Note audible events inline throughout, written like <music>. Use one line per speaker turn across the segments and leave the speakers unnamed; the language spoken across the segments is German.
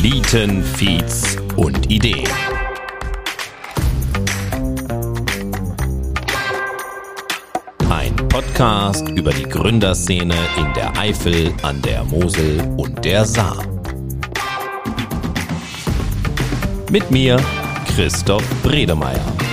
Flieten, Feeds und Ideen. Ein Podcast über die Gründerszene in der Eifel, an der Mosel und der Saar. Mit mir, Christoph Bredemeier.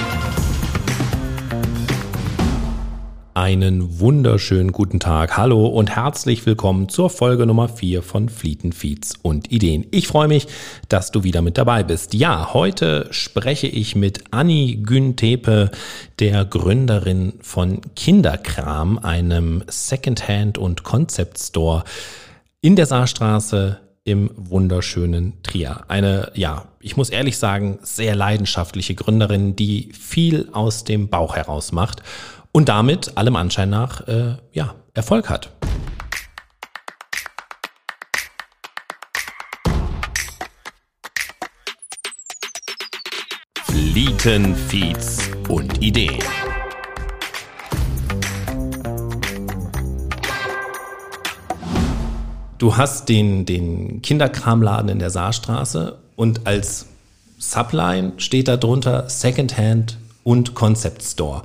Einen wunderschönen guten Tag. Hallo und herzlich willkommen zur Folge Nummer 4 von Flieten, Feeds und Ideen. Ich freue mich, dass du wieder mit dabei bist. Ja, heute spreche ich mit Anni Güntepe, der Gründerin von Kinderkram, einem Secondhand- und Concept Store in der Saarstraße im wunderschönen Trier. Eine, ja, ich muss ehrlich sagen, sehr leidenschaftliche Gründerin, die viel aus dem Bauch heraus macht und damit allem Anschein nach äh, ja, Erfolg hat. Flieten, Feeds und Ideen. Du hast den, den Kinderkramladen in der Saarstraße und als Subline steht da drunter Secondhand und Concept Store.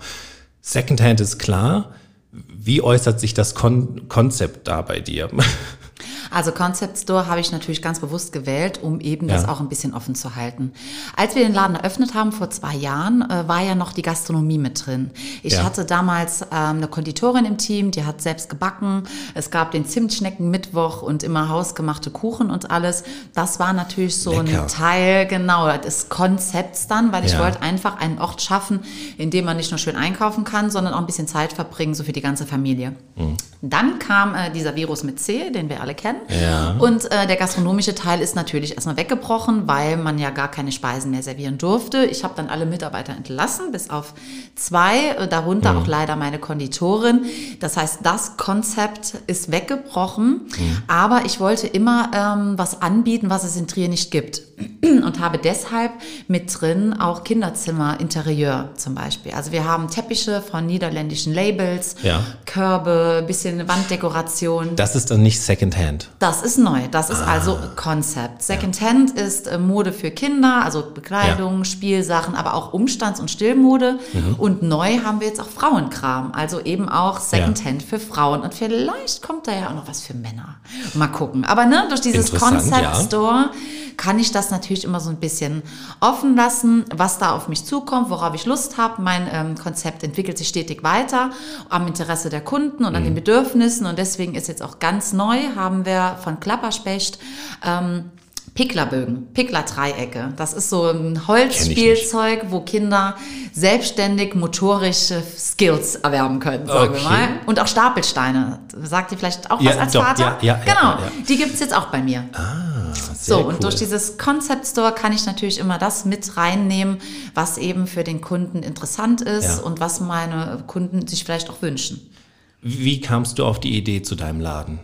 Secondhand ist klar. Wie äußert sich das Kon Konzept da bei dir? <laughs>
Also Concept Store habe ich natürlich ganz bewusst gewählt, um eben ja. das auch ein bisschen offen zu halten. Als wir den Laden eröffnet haben vor zwei Jahren, äh, war ja noch die Gastronomie mit drin. Ich ja. hatte damals ähm, eine Konditorin im Team, die hat selbst gebacken. Es gab den Zimtschnecken Mittwoch und immer hausgemachte Kuchen und alles. Das war natürlich so Lecker. ein Teil genau des Konzepts dann, weil ich ja. wollte einfach einen Ort schaffen, in dem man nicht nur schön einkaufen kann, sondern auch ein bisschen Zeit verbringen, so für die ganze Familie. Mhm. Dann kam äh, dieser Virus mit C, den wir alle kennen. Ja. Und äh, der gastronomische Teil ist natürlich erstmal weggebrochen, weil man ja gar keine Speisen mehr servieren durfte. Ich habe dann alle Mitarbeiter entlassen, bis auf zwei, äh, darunter mhm. auch leider meine Konditorin. Das heißt, das Konzept ist weggebrochen, mhm. aber ich wollte immer ähm, was anbieten, was es in Trier nicht gibt. Und habe deshalb mit drin auch Kinderzimmer, Interieur zum Beispiel. Also wir haben Teppiche von niederländischen Labels, ja. Körbe, bisschen Wanddekoration.
Das ist dann nicht Secondhand.
Das ist neu. Das ist ah. also Konzept. Secondhand ja. ist äh, Mode für Kinder, also Bekleidung, ja. Spielsachen, aber auch Umstands- und Stillmode. Mhm. Und neu haben wir jetzt auch Frauenkram, also eben auch Secondhand für Frauen. Und vielleicht kommt da ja auch noch was für Männer. Mal gucken. Aber ne, durch dieses Concept Store kann ich das natürlich immer so ein bisschen offen lassen, was da auf mich zukommt, worauf ich Lust habe. Mein ähm, Konzept entwickelt sich stetig weiter am Interesse der Kunden und an mhm. den Bedürfnissen. Und deswegen ist jetzt auch ganz neu, haben wir von Klapperspecht ähm, Picklerbögen, Pickler-Dreiecke. Das ist so ein Holzspielzeug, wo Kinder selbstständig motorische Skills erwerben können, sagen okay. wir mal. Und auch Stapelsteine. Sagt ihr vielleicht auch was als doch, Vater? Ja, ja, genau, ja, die gibt's jetzt auch bei mir. Ah, sehr so, cool. und durch dieses Concept Store kann ich natürlich immer das mit reinnehmen, was eben für den Kunden interessant ist und was meine Kunden sich vielleicht auch wünschen.
Wie kamst du auf die Idee zu deinem Laden?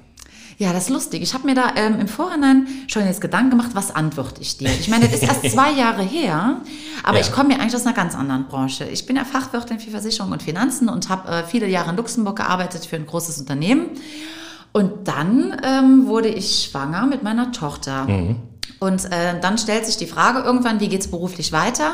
Ja, das ist lustig. Ich habe mir da ähm, im Vorhinein schon jetzt Gedanken gemacht, was antworte ich dir. Ich meine, das ist erst <laughs> zwei Jahre her, aber ja. ich komme ja eigentlich aus einer ganz anderen Branche. Ich bin ja Fachwirtin für Versicherung und Finanzen und habe äh, viele Jahre in Luxemburg gearbeitet für ein großes Unternehmen. Und dann ähm, wurde ich schwanger mit meiner Tochter. Mhm. Und äh, dann stellt sich die Frage irgendwann, wie geht's beruflich weiter?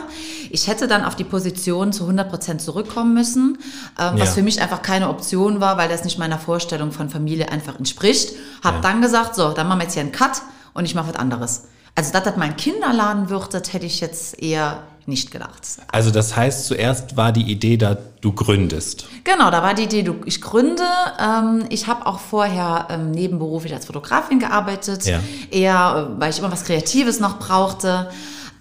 Ich hätte dann auf die Position zu 100 Prozent zurückkommen müssen, ähm, was für mich einfach keine Option war, weil das nicht meiner Vorstellung von Familie einfach entspricht. Hab ja. dann gesagt, so, dann machen wir jetzt hier einen Cut und ich mache was anderes. Also, dass das mein Kinderladen wird, das hätte ich jetzt eher nicht gedacht.
Also das heißt, zuerst war die Idee da, du gründest.
Genau, da war die Idee, du, ich gründe. Ähm, ich habe auch vorher ähm, nebenberuflich als Fotografin gearbeitet, ja. eher, äh, weil ich immer was Kreatives noch brauchte.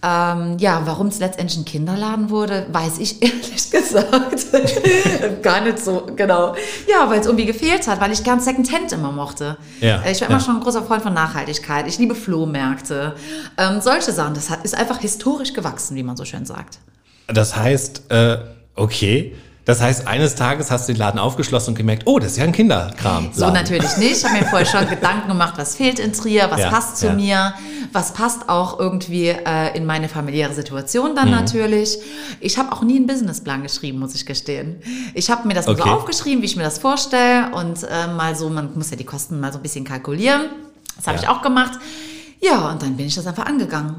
Ähm, ja, warum es letztendlich ein Kinderladen wurde, weiß ich <laughs> ehrlich gesagt <laughs> gar nicht so genau. Ja, weil es irgendwie gefehlt hat, weil ich gern Secondhand immer mochte. Ja, äh, ich war immer schon ein großer Freund von Nachhaltigkeit. Ich liebe Flohmärkte. Ähm, solche Sachen, das hat, ist einfach historisch gewachsen, wie man so schön sagt.
Das heißt, äh, okay, das heißt, eines Tages hast du den Laden aufgeschlossen und gemerkt, oh, das ist ja ein Kinderkram.
So natürlich nicht. Ich habe mir vorher schon Gedanken gemacht, was fehlt in Trier, was ja, passt zu ja. mir, was passt auch irgendwie äh, in meine familiäre Situation dann mhm. natürlich. Ich habe auch nie einen Businessplan geschrieben, muss ich gestehen. Ich habe mir das okay. so aufgeschrieben, wie ich mir das vorstelle und äh, mal so, man muss ja die Kosten mal so ein bisschen kalkulieren. Das habe ja. ich auch gemacht. Ja, und dann bin ich das einfach angegangen.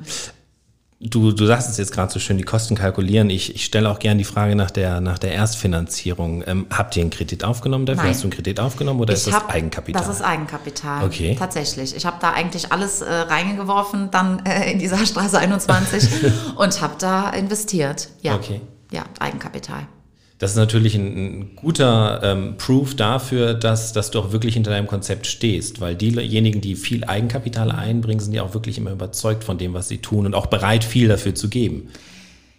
Du, du sagst es jetzt gerade so schön, die Kosten kalkulieren. Ich, ich stelle auch gerne die Frage nach der, nach der Erstfinanzierung. Ähm, habt ihr einen Kredit aufgenommen dafür?
Nein.
Hast du einen Kredit aufgenommen oder
Ich
ist das
hab-
Eigenkapital?
Das ist Eigenkapital.
Okay.
Tatsächlich. Ich habe da eigentlich alles äh, reingeworfen, dann äh, in dieser Straße 21 <laughs> und habe da investiert. Ja.
Okay.
Ja, Eigenkapital.
Das ist natürlich ein, ein guter ähm, Proof dafür, dass, dass du auch wirklich hinter deinem Konzept stehst, weil diejenigen, die viel Eigenkapital einbringen, sind ja auch wirklich immer überzeugt von dem, was sie tun und auch bereit, viel dafür zu geben.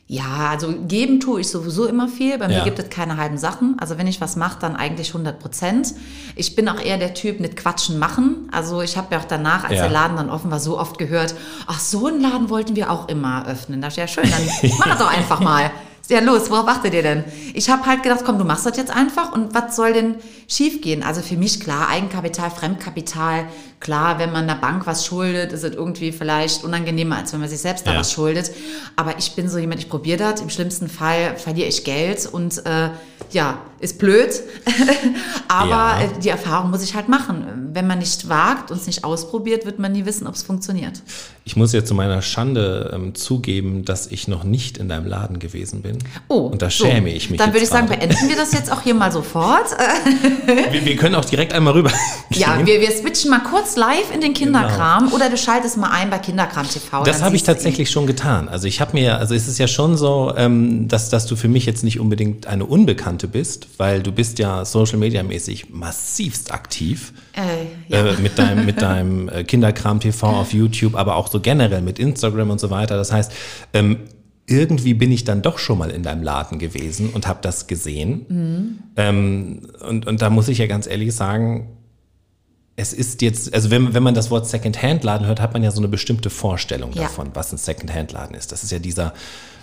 Ja, also geben tue ich sowieso immer viel. Bei mir
Ja.
gibt es keine halben Sachen. Also wenn ich was mache, dann eigentlich 100 Prozent. Ich bin auch eher der Typ mit Quatschen machen. Also ich habe ja auch danach, als
Ja.
der Laden dann offen war, so oft gehört, ach, so einen Laden wollten wir auch immer öffnen. Da dachte ich, ja schön, dann <laughs> mach das doch einfach mal. Ja, los, worauf achtet ihr denn? Ich habe halt gedacht, komm, du machst das jetzt einfach und was soll denn schiefgehen? Also für mich klar, Eigenkapital, Fremdkapital, klar, wenn man der Bank was schuldet, ist es irgendwie vielleicht unangenehmer, als wenn man sich selbst da
Ja.
was schuldet. Aber ich bin so jemand, ich probiere das. Im schlimmsten Fall verliere ich Geld und äh, ja, ist blöd. <laughs> Aber
Ja.
äh, die Erfahrung muss ich halt machen. Wenn man nicht wagt und es nicht ausprobiert, wird man nie wissen, ob es funktioniert.
Ich muss jetzt zu meiner Schande ähm, zugeben, dass ich noch nicht in deinem Laden gewesen bin.
Oh,
Und da
so.
schäme ich mich.
Dann würde ich sagen,
gerade.
beenden wir das jetzt auch hier mal sofort. <laughs>
Wir, wir können auch direkt einmal rüber.
ja, wir, wir switchen mal kurz live in den Kinderkram oder du schaltest mal ein bei Kinderkram TV.
Das habe ich
ihn.
tatsächlich schon getan. Also ich habe mir, also es ist ja schon so, ähm, dass, dass du für mich jetzt nicht unbedingt eine Unbekannte bist, weil du bist ja Social Media mäßig massivst aktiv.
Äh, ja.
Äh, mit deinem, mit deinem äh, Kinderkram TV auf YouTube, aber auch so generell mit Instagram und so weiter. Das heißt, ähm, irgendwie bin ich dann doch schon mal in deinem Laden gewesen und habe das gesehen.
Mhm.
Ähm, und, und da muss ich ja ganz ehrlich sagen, es ist jetzt, also wenn, wenn man das Wort Second-Hand-Laden hört, hat man ja so eine bestimmte Vorstellung
Ja.
davon, was ein Second-Hand-Laden ist. Das ist ja dieser,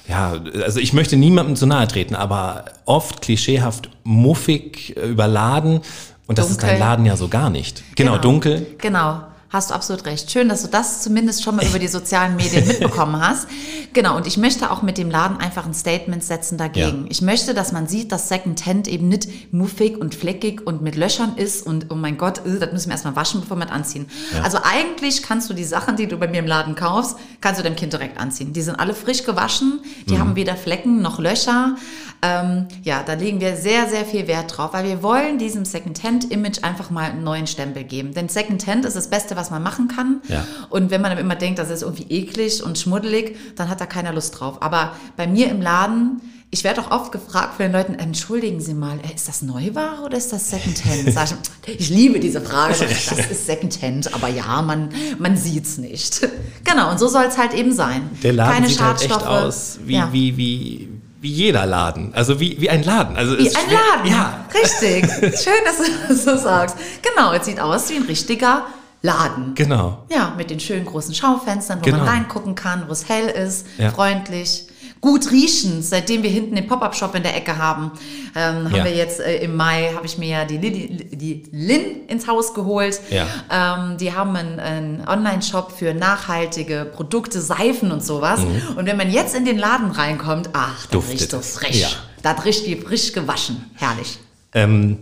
ja, also ich möchte niemandem zu nahe treten, aber oft klischeehaft muffig, äh, überladen. Und das ist
Dunkel.
dein Laden ja so gar nicht. Genau, dunkel.
Genau. Hast du absolut recht. Schön, dass du das zumindest schon mal über die sozialen Medien mitbekommen <laughs> hast. Genau, und ich möchte auch mit dem Laden einfach ein Statement setzen dagegen.
Ja.
Ich möchte, dass man sieht, dass Secondhand eben nicht muffig und fleckig und mit Löchern ist und oh mein Gott, äh, das müssen wir erstmal waschen, bevor wir das anziehen. Also eigentlich kannst du die Sachen, die du bei mir im Laden kaufst, kannst du dem Kind direkt anziehen. Die sind alle frisch gewaschen, die haben weder Flecken noch Löcher. Ähm, ja, da legen wir sehr, sehr viel Wert drauf, weil wir wollen diesem Secondhand-Image einfach mal einen neuen Stempel geben. Denn Secondhand ist das Beste, was man machen kann.
Ja.
Und wenn man immer denkt, das ist irgendwie eklig und schmuddelig, dann hat da keiner Lust drauf. Aber bei mir im Laden, ich werde auch oft gefragt von den Leuten, entschuldigen Sie mal, äh, ist das Neuware oder ist das Secondhand? <laughs> Sag ich, ich liebe diese Frage, das ist Secondhand, aber ja, man, man sieht's nicht. <laughs> Genau, und so soll es halt eben sein.
Der Laden
Keine
sieht halt echt aus wie,
Ja.
wie, wie, wie jeder Laden. Also wie, wie ein Laden. Also
Wie ein
schwer-
Laden.
Ja.
Richtig. <laughs> Schön, dass du das so sagst. Genau, es sieht aus wie ein richtiger Laden.
Genau.
Ja, mit den schönen großen Schaufenstern, wo
Genau.
man reingucken kann, wo es hell ist,
Ja.
freundlich. Gut riechen, seitdem wir hinten den Pop-Up-Shop in der Ecke haben, ähm, haben
Ja.
wir jetzt äh, im Mai, habe ich mir ja die, Lili, die Lin ins Haus geholt.
Ja.
Ähm, die haben einen, einen Online-Shop für nachhaltige Produkte, Seifen und sowas. Und wenn man jetzt in den Laden reinkommt, ach, da
Mhm. Duftet
riecht
es
frisch.
Ja.
Da riecht wie frisch gewaschen. Herrlich.
Ähm,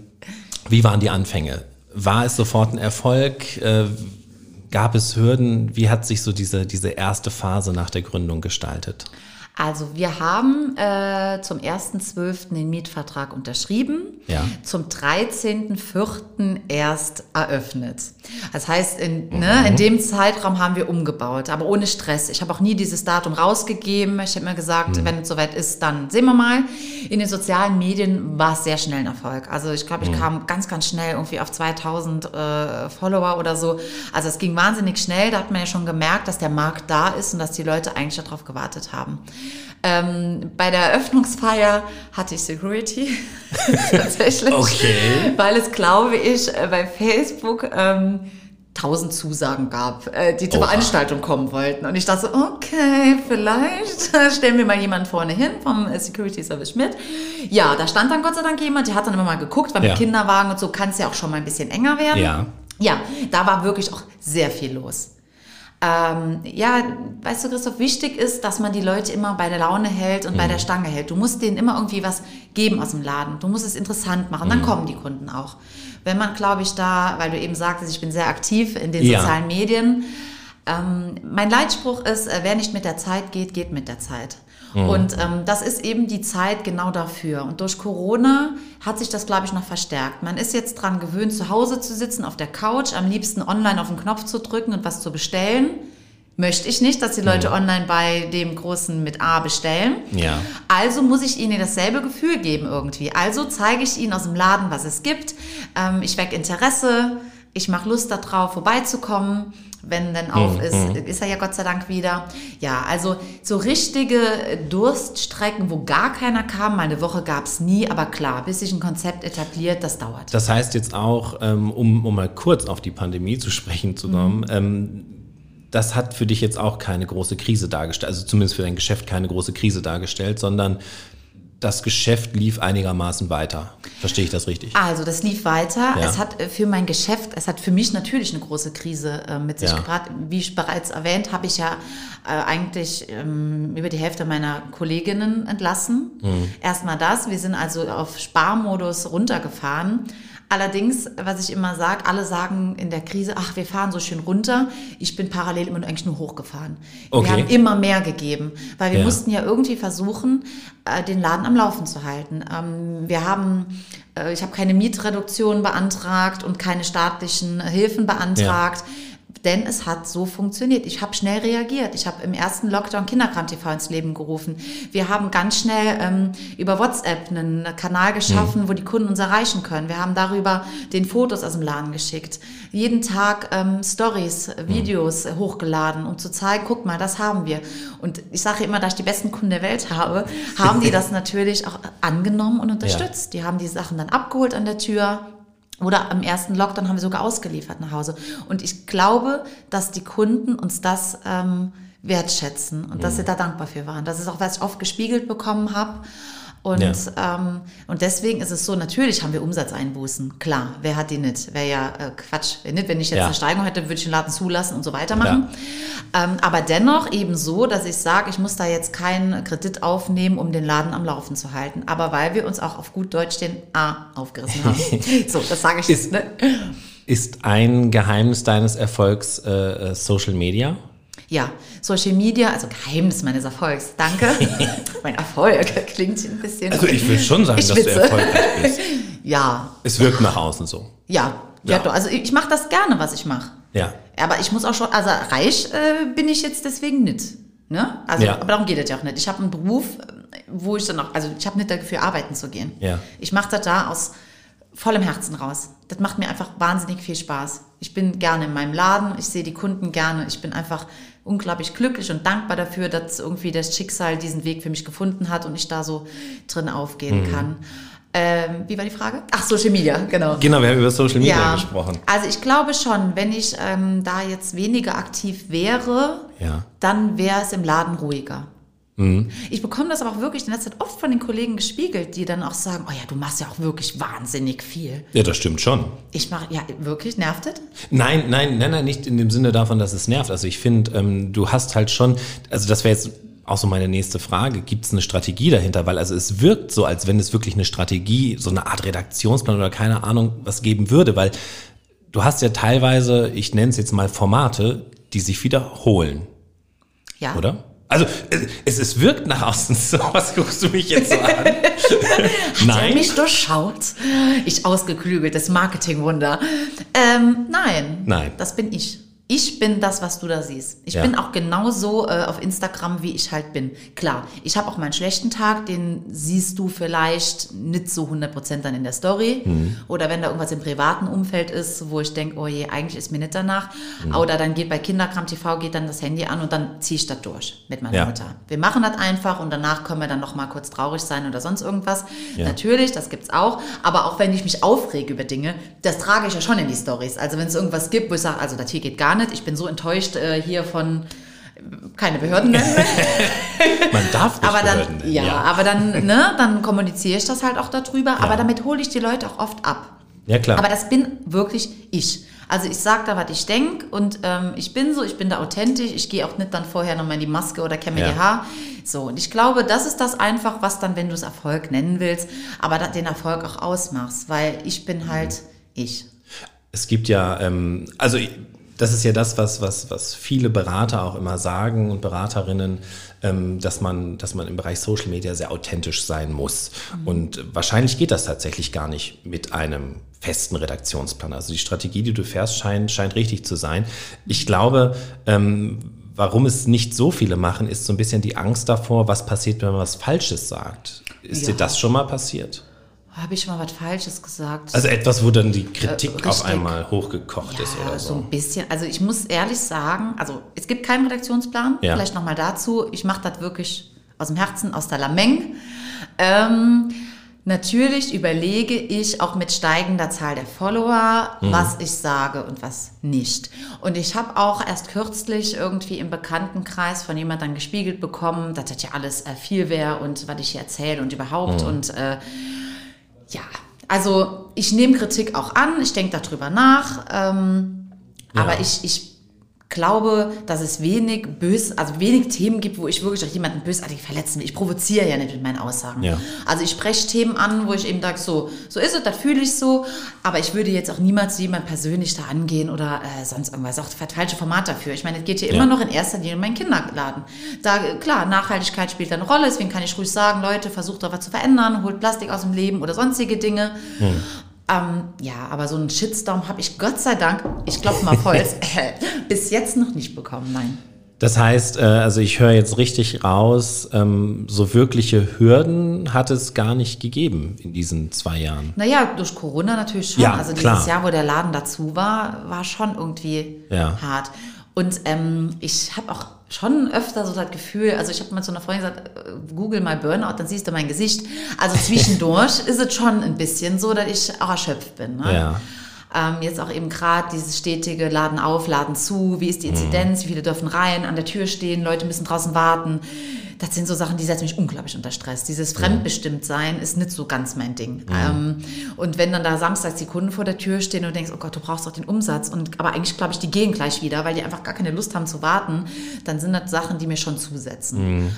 wie waren die Anfänge? War es sofort ein Erfolg? Äh, gab es Hürden? Wie hat sich so diese, diese erste Phase nach der Gründung gestaltet?
Also wir haben äh, zum 1.12. den Mietvertrag unterschrieben,
Ja.
zum 13.04. erst eröffnet. Das heißt, in, ne, in dem Zeitraum haben wir umgebaut, aber ohne Stress. Ich habe auch nie dieses Datum rausgegeben. Ich habe mir gesagt, wenn es soweit ist, dann sehen wir mal. In den sozialen Medien war es sehr schnell ein Erfolg. Also ich glaube, ich kam ganz, ganz schnell irgendwie auf 2000 äh, Follower oder so. Also es ging wahnsinnig schnell. Da hat man ja schon gemerkt, dass der Markt da ist und dass die Leute eigentlich darauf gewartet haben. Ähm, bei der Eröffnungsfeier hatte ich Security <laughs> tatsächlich,
Okay.
weil es, glaube ich, äh, bei Facebook ähm, tausend Zusagen gab, äh, die zur
Oha.
Veranstaltung kommen wollten. Und ich dachte so, okay, vielleicht <laughs> äh, stellen wir mal jemanden vorne hin vom äh, Security Service Schmidt. Ja, da stand dann Gott sei Dank jemand, der hat dann immer mal geguckt, weil
Ja.
mit Kinderwagen und so kann es ja auch schon mal ein bisschen enger werden.
Ja.
Ja, da war wirklich auch sehr viel los. Ähm, ja, weißt du, Christoph, wichtig ist, dass man die Leute immer bei der Laune hält und bei der Stange hält. Du musst denen immer irgendwie was geben aus dem Laden. Du musst es interessant machen, dann kommen die Kunden auch. Wenn man, glaube ich, da, weil du eben sagtest, ich bin sehr aktiv in den
Ja.
sozialen Medien, Ähm, mein Leitspruch ist, äh, wer nicht mit der Zeit geht, geht mit der Zeit. Mhm. Und ähm, das ist eben die Zeit genau dafür. Und durch Corona hat sich das, glaube ich, noch verstärkt. Man ist jetzt dran gewöhnt, zu Hause zu sitzen, auf der Couch, am liebsten online auf den Knopf zu drücken und was zu bestellen. Möchte ich nicht, dass die Leute mhm. online bei dem Großen mit A bestellen.
Ja.
Also muss ich ihnen dasselbe Gefühl geben irgendwie. Also zeige ich ihnen aus dem Laden, was es gibt. Ähm, ich wecke Interesse. Ich mache Lust darauf, vorbeizukommen wenn denn auf mhm. ist, mhm. ist er ja Gott sei Dank wieder. Ja, also so richtige Durststrecken, wo gar keiner kam, mal eine Woche gab es nie, aber klar, bis sich ein Konzept etabliert, das dauert.
Das heißt jetzt auch, ähm, um, um mal kurz auf die Pandemie zu sprechen zu kommen, mhm. ähm, das hat für dich jetzt auch keine große Krise dargestellt, also zumindest für dein Geschäft keine große Krise dargestellt, sondern das Geschäft lief einigermaßen weiter. Verstehe ich das richtig?
Also das lief weiter. Ja. Es hat äh, für mein Geschäft, es hat für mich natürlich eine große Krise äh, mit sich ja. gebracht. Wie ich bereits erwähnt, habe ich ja äh, eigentlich ähm, über die Hälfte meiner Kolleginnen entlassen. Mhm. Erstmal das. Wir sind also auf Sparmodus runtergefahren. Allerdings, was ich immer sage, alle sagen in der Krise, ach, wir fahren so schön runter. Ich bin parallel immer eigentlich nur hochgefahren. Okay. Wir haben immer mehr gegeben, weil wir ja. mussten ja irgendwie versuchen, äh, den Laden am Laufen zu halten. Ähm, wir haben, äh, ich habe keine Mietreduktion beantragt und keine staatlichen Hilfen beantragt. Ja denn es hat so funktioniert. Ich habe schnell reagiert. Ich habe im ersten Lockdown Kinderkram TV ins Leben gerufen. Wir haben ganz schnell ähm, über WhatsApp einen Kanal geschaffen, mhm. wo die Kunden uns erreichen können. Wir haben darüber den Fotos aus dem Laden geschickt. Jeden Tag ähm, Stories, Videos mhm. hochgeladen, um zu zeigen, guck mal, das haben wir. Und ich sage immer, da ich die besten Kunden der Welt habe, haben die <laughs> das natürlich auch angenommen und unterstützt. Ja. Die haben die Sachen dann abgeholt an der Tür, oder am ersten Lockdown haben wir sogar ausgeliefert nach Hause. Und ich glaube, dass die Kunden uns das ähm, wertschätzen und mhm. dass sie da dankbar für waren. Das ist auch, was ich oft gespiegelt bekommen habe. Und, ja. ähm, und deswegen ist es so, natürlich haben wir Umsatzeinbußen. Klar, wer hat die nicht? Wäre ja äh, Quatsch. Wenn, nicht, wenn ich jetzt ja. eine Steigerung hätte, würde ich den Laden zulassen und so weitermachen. Ähm, aber dennoch eben so, dass ich sage, ich muss da jetzt keinen Kredit aufnehmen, um den Laden am Laufen zu halten. Aber weil wir uns auch auf gut Deutsch den A aufgerissen haben. <laughs> so, das sage ich
ist,
ne?
ist ein Geheimnis deines Erfolgs äh, äh Social Media?
Ja, Social Media, also Geheimnis meines Erfolgs. Danke. <laughs> mein Erfolg klingt ein bisschen.
Also ich will schon sagen, dass du erfolgreich bist. <laughs>
ja.
Es wirkt nach außen so.
Ja, ja, ja also ich mache das gerne, was ich mache.
Ja.
Aber ich muss auch schon, also reich äh, bin ich jetzt deswegen nicht. Ne? Also, ja. aber darum geht es ja auch nicht. Ich habe einen Beruf, wo ich dann auch, also ich habe nicht dafür arbeiten zu gehen.
Ja.
Ich mache das da aus vollem Herzen raus. Das macht mir einfach wahnsinnig viel Spaß. Ich bin gerne in meinem Laden, ich sehe die Kunden gerne, ich bin einfach unglaublich glücklich und dankbar dafür, dass irgendwie das Schicksal diesen Weg für mich gefunden hat und ich da so drin aufgehen mhm. kann. Ähm, wie war die Frage? Ach, Social Media, genau.
Genau, wir haben über Social Media ja, gesprochen.
Also ich glaube schon, wenn ich ähm, da jetzt weniger aktiv wäre,
ja.
dann wäre es im Laden ruhiger. Mhm. Ich bekomme das aber auch wirklich in letzter Zeit oft von den Kollegen gespiegelt, die dann auch sagen, oh ja, du machst ja auch wirklich wahnsinnig viel.
Ja, das stimmt schon.
Ich mache, ja, wirklich, nervt es?
Nein, nein, nein, nein, nicht in dem Sinne davon, dass es nervt. Also ich finde, ähm, du hast halt schon, also das wäre jetzt auch so meine nächste Frage. Gibt es eine Strategie dahinter? Weil also es wirkt so, als wenn es wirklich eine Strategie, so eine Art Redaktionsplan oder keine Ahnung was geben würde, weil du hast ja teilweise, ich nenne es jetzt mal Formate, die sich wiederholen.
Ja.
Oder? Also es, es wirkt nach außen so. <laughs> Was guckst du mich jetzt so an? <laughs> Hat
nein. er mich durchschaut? Ich ausgeklügeltes Marketingwunder. Ähm, nein.
Nein.
Das bin ich ich bin das, was du da siehst. Ich ja. bin auch genauso äh, auf Instagram, wie ich halt bin. Klar, ich habe auch meinen schlechten Tag, den siehst du vielleicht nicht so 100% dann in der Story. Mhm. Oder wenn da irgendwas im privaten Umfeld ist, wo ich denke, oh je, eigentlich ist mir nicht danach. Mhm. Oder dann geht bei Kinderkram TV, geht dann das Handy an und dann ziehe ich das durch mit meiner ja. Mutter. Wir machen das einfach und danach können wir dann noch mal kurz traurig sein oder sonst irgendwas. Ja. Natürlich, das gibt's auch. Aber auch wenn ich mich aufrege über Dinge, das trage ich ja schon in die Stories. Also wenn es irgendwas gibt, wo ich sage, also das hier geht gar nicht, nicht. Ich bin so enttäuscht äh, hier von keine Behörden nennen. <laughs>
Man darf nicht
aber dann, Behörden nennen, ja, ja, aber dann, ne, dann kommuniziere ich das halt auch darüber. Ja. Aber damit hole ich die Leute auch oft ab.
Ja, klar.
Aber das bin wirklich ich. Also ich sage da, was ich denke und ähm, ich bin so, ich bin da authentisch. Ich gehe auch nicht dann vorher nochmal in die Maske oder kämme ja. die Haar. So, und ich glaube, das ist das einfach, was dann, wenn du es Erfolg nennen willst, aber den Erfolg auch ausmachst, weil ich bin halt ich.
Es gibt ja, ähm, also das ist ja das, was, was, was viele Berater auch immer sagen und Beraterinnen, ähm, dass, man, dass man im Bereich Social Media sehr authentisch sein muss. Mhm. Und wahrscheinlich geht das tatsächlich gar nicht mit einem festen Redaktionsplan. Also die Strategie, die du fährst, scheint, scheint richtig zu sein. Ich glaube, ähm, warum es nicht so viele machen, ist so ein bisschen die Angst davor, was passiert, wenn man was Falsches sagt. Ist ja. dir das schon mal passiert?
Habe ich schon mal was Falsches gesagt?
Also etwas, wo dann die Kritik äh, auf einmal hochgekocht ja, ist oder so.
so ein bisschen. Also ich muss ehrlich sagen, also es gibt keinen Redaktionsplan. Ja. Vielleicht nochmal dazu. Ich mache das wirklich aus dem Herzen, aus der Lameng. Ähm, Natürlich überlege ich auch mit steigender Zahl der Follower, mhm. was ich sage und was nicht. Und ich habe auch erst kürzlich irgendwie im Bekanntenkreis von jemandem gespiegelt bekommen, dass das ja alles äh, viel wäre und was ich hier erzähle und überhaupt. Mhm. Und äh, ja, also ich nehme Kritik auch an, ich denke darüber nach. Ähm, ja. Aber ich, ich glaube, dass es wenig bös, also wenig Themen gibt, wo ich wirklich auch jemanden bösartig verletzen will. Ich provoziere ja nicht mit meinen Aussagen. Ja. Also ich spreche Themen an, wo ich eben sage, so, so ist es, das fühle ich so, aber ich würde jetzt auch niemals jemand persönlich da angehen oder äh, sonst irgendwas. Auch das falsche Format dafür. Ich meine, es geht hier ja. immer noch in erster Linie um meinen Kinderladen. Da, klar, Nachhaltigkeit spielt eine Rolle, deswegen kann ich ruhig sagen, Leute, versucht doch was zu verändern, holt Plastik aus dem Leben oder sonstige Dinge. Hm. Ähm, ja, aber so einen Shitstorm habe ich Gott sei Dank, ich glaube mal voll, <laughs> bis jetzt noch nicht bekommen, nein.
Das heißt, äh, also ich höre jetzt richtig raus, ähm, so wirkliche Hürden hat es gar nicht gegeben in diesen zwei Jahren.
Naja, durch Corona natürlich schon. Ja, also dieses klar. Jahr, wo der Laden dazu war, war schon irgendwie ja. hart. Und ähm, ich habe auch schon öfter so das Gefühl, also ich habe mal zu einer Freundin gesagt, äh, google mal Burnout, dann siehst du mein Gesicht. Also <laughs> zwischendurch ist es schon ein bisschen so, dass ich auch erschöpft bin. Ne? Ja. Ähm, jetzt auch eben gerade dieses stetige Laden auf, Laden zu, wie ist die mhm. Inzidenz, mhm. wie viele dürfen rein, an der Tür stehen, Leute müssen draußen warten das sind so Sachen, die setzen mich unglaublich unter Stress. Dieses Fremdbestimmtsein ist nicht so ganz mein Ding. Ja. Ähm, und wenn dann da samstags die Kunden vor der Tür stehen und denkst, oh Gott, du brauchst doch den Umsatz. Und, aber eigentlich glaube ich, die gehen gleich wieder, weil die einfach gar keine Lust haben zu warten. Dann sind das Sachen, die mir schon zusetzen. Mhm.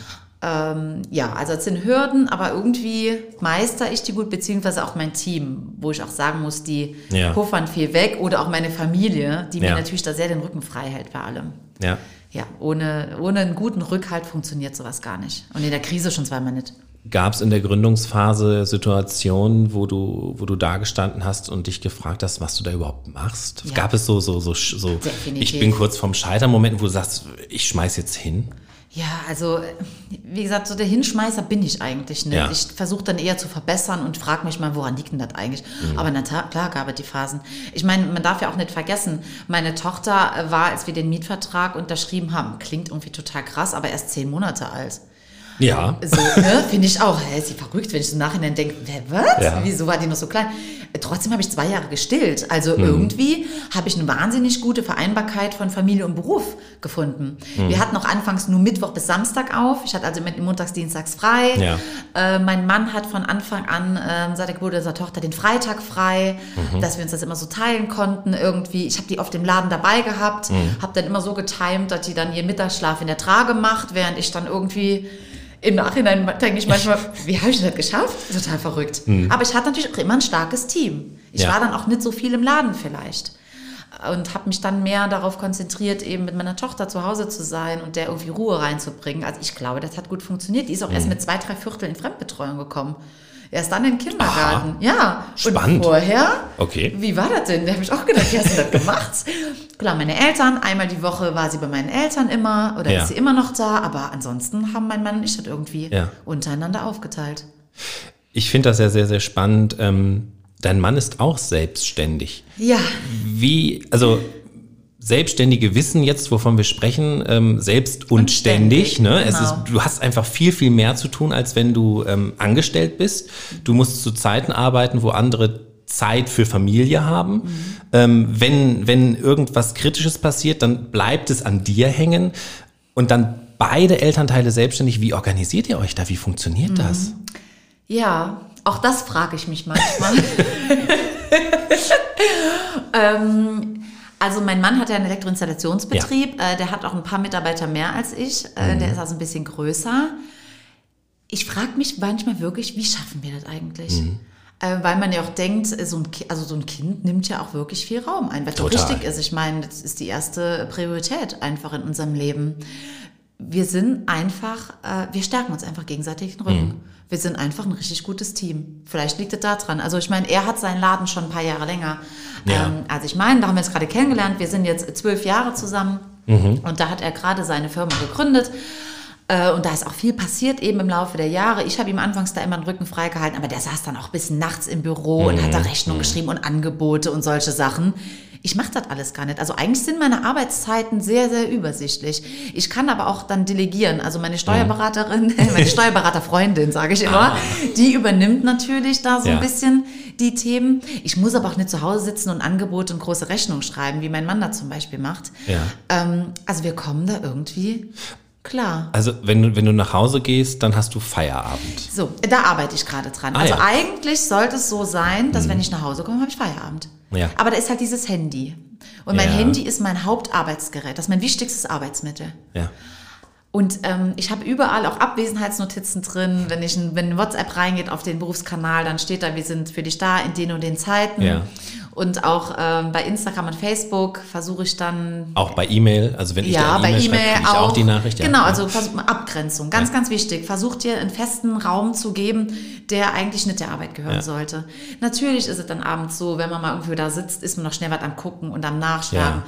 Ähm, ja, also es sind Hürden, aber irgendwie meister ich die gut, beziehungsweise auch mein Team, wo ich auch sagen muss, die ja. puffern viel weg oder auch meine Familie, die ja. mir natürlich da sehr den Rücken frei hält bei allem. Ja ja, ohne, ohne einen guten Rückhalt funktioniert sowas gar nicht. Und in der Krise schon zweimal nicht.
Gab es in der Gründungsphase Situationen, wo du, wo du da gestanden hast und dich gefragt hast, was du da überhaupt machst? Ja. Gab es so, so, so, so ich bin kurz vorm Scheitern, Momenten, wo du sagst, ich schmeiß jetzt hin?
Ja, also wie gesagt, so der Hinschmeißer bin ich eigentlich nicht. Ja. Ich versuche dann eher zu verbessern und frage mich mal, woran liegt denn das eigentlich? Mhm. Aber na klar gab es die Phasen. Ich meine, man darf ja auch nicht vergessen, meine Tochter war, als wir den Mietvertrag unterschrieben haben, klingt irgendwie total krass, aber erst zehn Monate alt.
Ja.
So, ne, finde ich auch. Hä, ist sie verrückt, wenn ich im Nachhinein denke, was? Ja. Wieso war die noch so klein? Trotzdem habe ich zwei Jahre gestillt. Also mhm. irgendwie habe ich eine wahnsinnig gute Vereinbarkeit von Familie und Beruf gefunden. Mhm. Wir hatten auch anfangs nur Mittwoch bis Samstag auf. Ich hatte also mit montags, dienstags frei. Ja. Äh, mein Mann hat von Anfang an äh, seit der Geburt unserer Tochter den Freitag frei, mhm. dass wir uns das immer so teilen konnten irgendwie. Ich habe die auf dem Laden dabei gehabt, mhm. habe dann immer so getimt, dass die dann ihren Mittagsschlaf in der Trage macht, während ich dann irgendwie im Nachhinein denke ich manchmal, <laughs> wie habe ich das geschafft? Total verrückt. Mhm. Aber ich hatte natürlich auch immer ein starkes Team. Ich ja. war dann auch nicht so viel im Laden vielleicht. Und habe mich dann mehr darauf konzentriert, eben mit meiner Tochter zu Hause zu sein und der irgendwie Ruhe reinzubringen. Also ich glaube, das hat gut funktioniert. Die ist auch mhm. erst mit zwei, drei Viertel in Fremdbetreuung gekommen. Erst dann in den Kindergarten. Aha. Ja.
Spannend.
Und vorher,
okay.
wie war das denn? Da habe ich auch gedacht, wie hast du das gemacht? <laughs> Klar, meine Eltern, einmal die Woche war sie bei meinen Eltern immer oder ja. ist sie immer noch da, aber ansonsten haben mein Mann und ich das irgendwie ja. untereinander aufgeteilt.
Ich finde das ja sehr, sehr spannend. Ähm, dein Mann ist auch selbstständig.
Ja.
Wie, also Selbstständige wissen jetzt, wovon wir sprechen, ähm, selbst und, ständig. Ne? Genau. Ist, du hast einfach viel, viel mehr zu tun, als wenn du ähm, angestellt bist. Du musst zu Zeiten arbeiten, wo andere Zeit für Familie haben. Mhm. Ähm, wenn, wenn irgendwas Kritisches passiert, dann bleibt es an dir hängen. Und dann beide Elternteile selbstständig. Wie organisiert ihr euch da? Wie funktioniert mhm. das?
Ja, auch das frage ich mich manchmal. <laughs> <laughs> ähm, also mein Mann hat ja einen Elektroinstallationsbetrieb, ja. äh, der hat auch ein paar Mitarbeiter mehr als ich, äh, mhm. der ist also ein bisschen größer. Ich frage mich manchmal wirklich, wie schaffen wir das eigentlich? Mhm. äh, weil man ja auch denkt, so ein, also so ein Kind nimmt ja auch wirklich viel Raum ein, was doch richtig ist. Ich meine, das ist die erste Priorität einfach in unserem Leben. Wir sind einfach, äh, wir stärken uns einfach gegenseitig den Rücken. Mhm. Wir sind einfach ein richtig gutes Team. Vielleicht liegt es daran. Also ich meine, er hat seinen Laden schon ein paar Jahre länger. Ja. Ähm, also ich meine, da haben wir uns gerade kennengelernt. Wir sind jetzt zwölf Jahre zusammen mhm. und da hat er gerade seine Firma gegründet. Äh, und da ist auch viel passiert eben im Laufe der Jahre. Ich habe ihm anfangs da immer den Rücken freigehalten, aber der saß dann auch bis nachts im Büro und hat da mhm. Rechnung mhm. geschrieben und Angebote und solche Sachen. Ich mache das alles gar nicht. Also eigentlich sind meine Arbeitszeiten sehr, sehr übersichtlich. Ich kann aber auch dann delegieren. Also meine Steuerberaterin, <laughs> meine Steuerberaterfreundin, sage ich immer, ah. die übernimmt natürlich da so ja. ein bisschen die Themen. Ich muss aber auch nicht zu Hause sitzen und Angebote und große Rechnungen schreiben, wie mein Mann da zum Beispiel macht. Ja. Ähm, also wir kommen da irgendwie Klar.
Also wenn du, wenn du nach Hause gehst, dann hast du Feierabend.
So, da arbeite ich gerade dran. Ah, also ja. eigentlich sollte es so sein, dass mhm. wenn ich nach Hause komme, habe ich Feierabend. Ja. Aber da ist halt dieses Handy. Und mein ja. Handy ist mein Hauptarbeitsgerät. Das ist mein wichtigstes Arbeitsmittel. Ja. Und ähm, ich habe überall auch Abwesenheitsnotizen drin. Wenn ich ein, wenn WhatsApp reingeht auf den Berufskanal, dann steht da, wir sind für dich da in den und den Zeiten. Ja. Und auch ähm, bei Instagram und Facebook versuche ich dann.
Auch bei E-Mail, also wenn ich
ja,
da E-Mail
e
auch, auch die Nachricht.
Ja. Genau, also Abgrenzung, ganz, ja. ganz wichtig. Versucht dir einen festen Raum zu geben, der eigentlich nicht der Arbeit gehören ja. sollte. Natürlich ist es dann abends so, wenn man mal irgendwie da sitzt, ist man noch schnell was am Gucken und am Nachschlagen.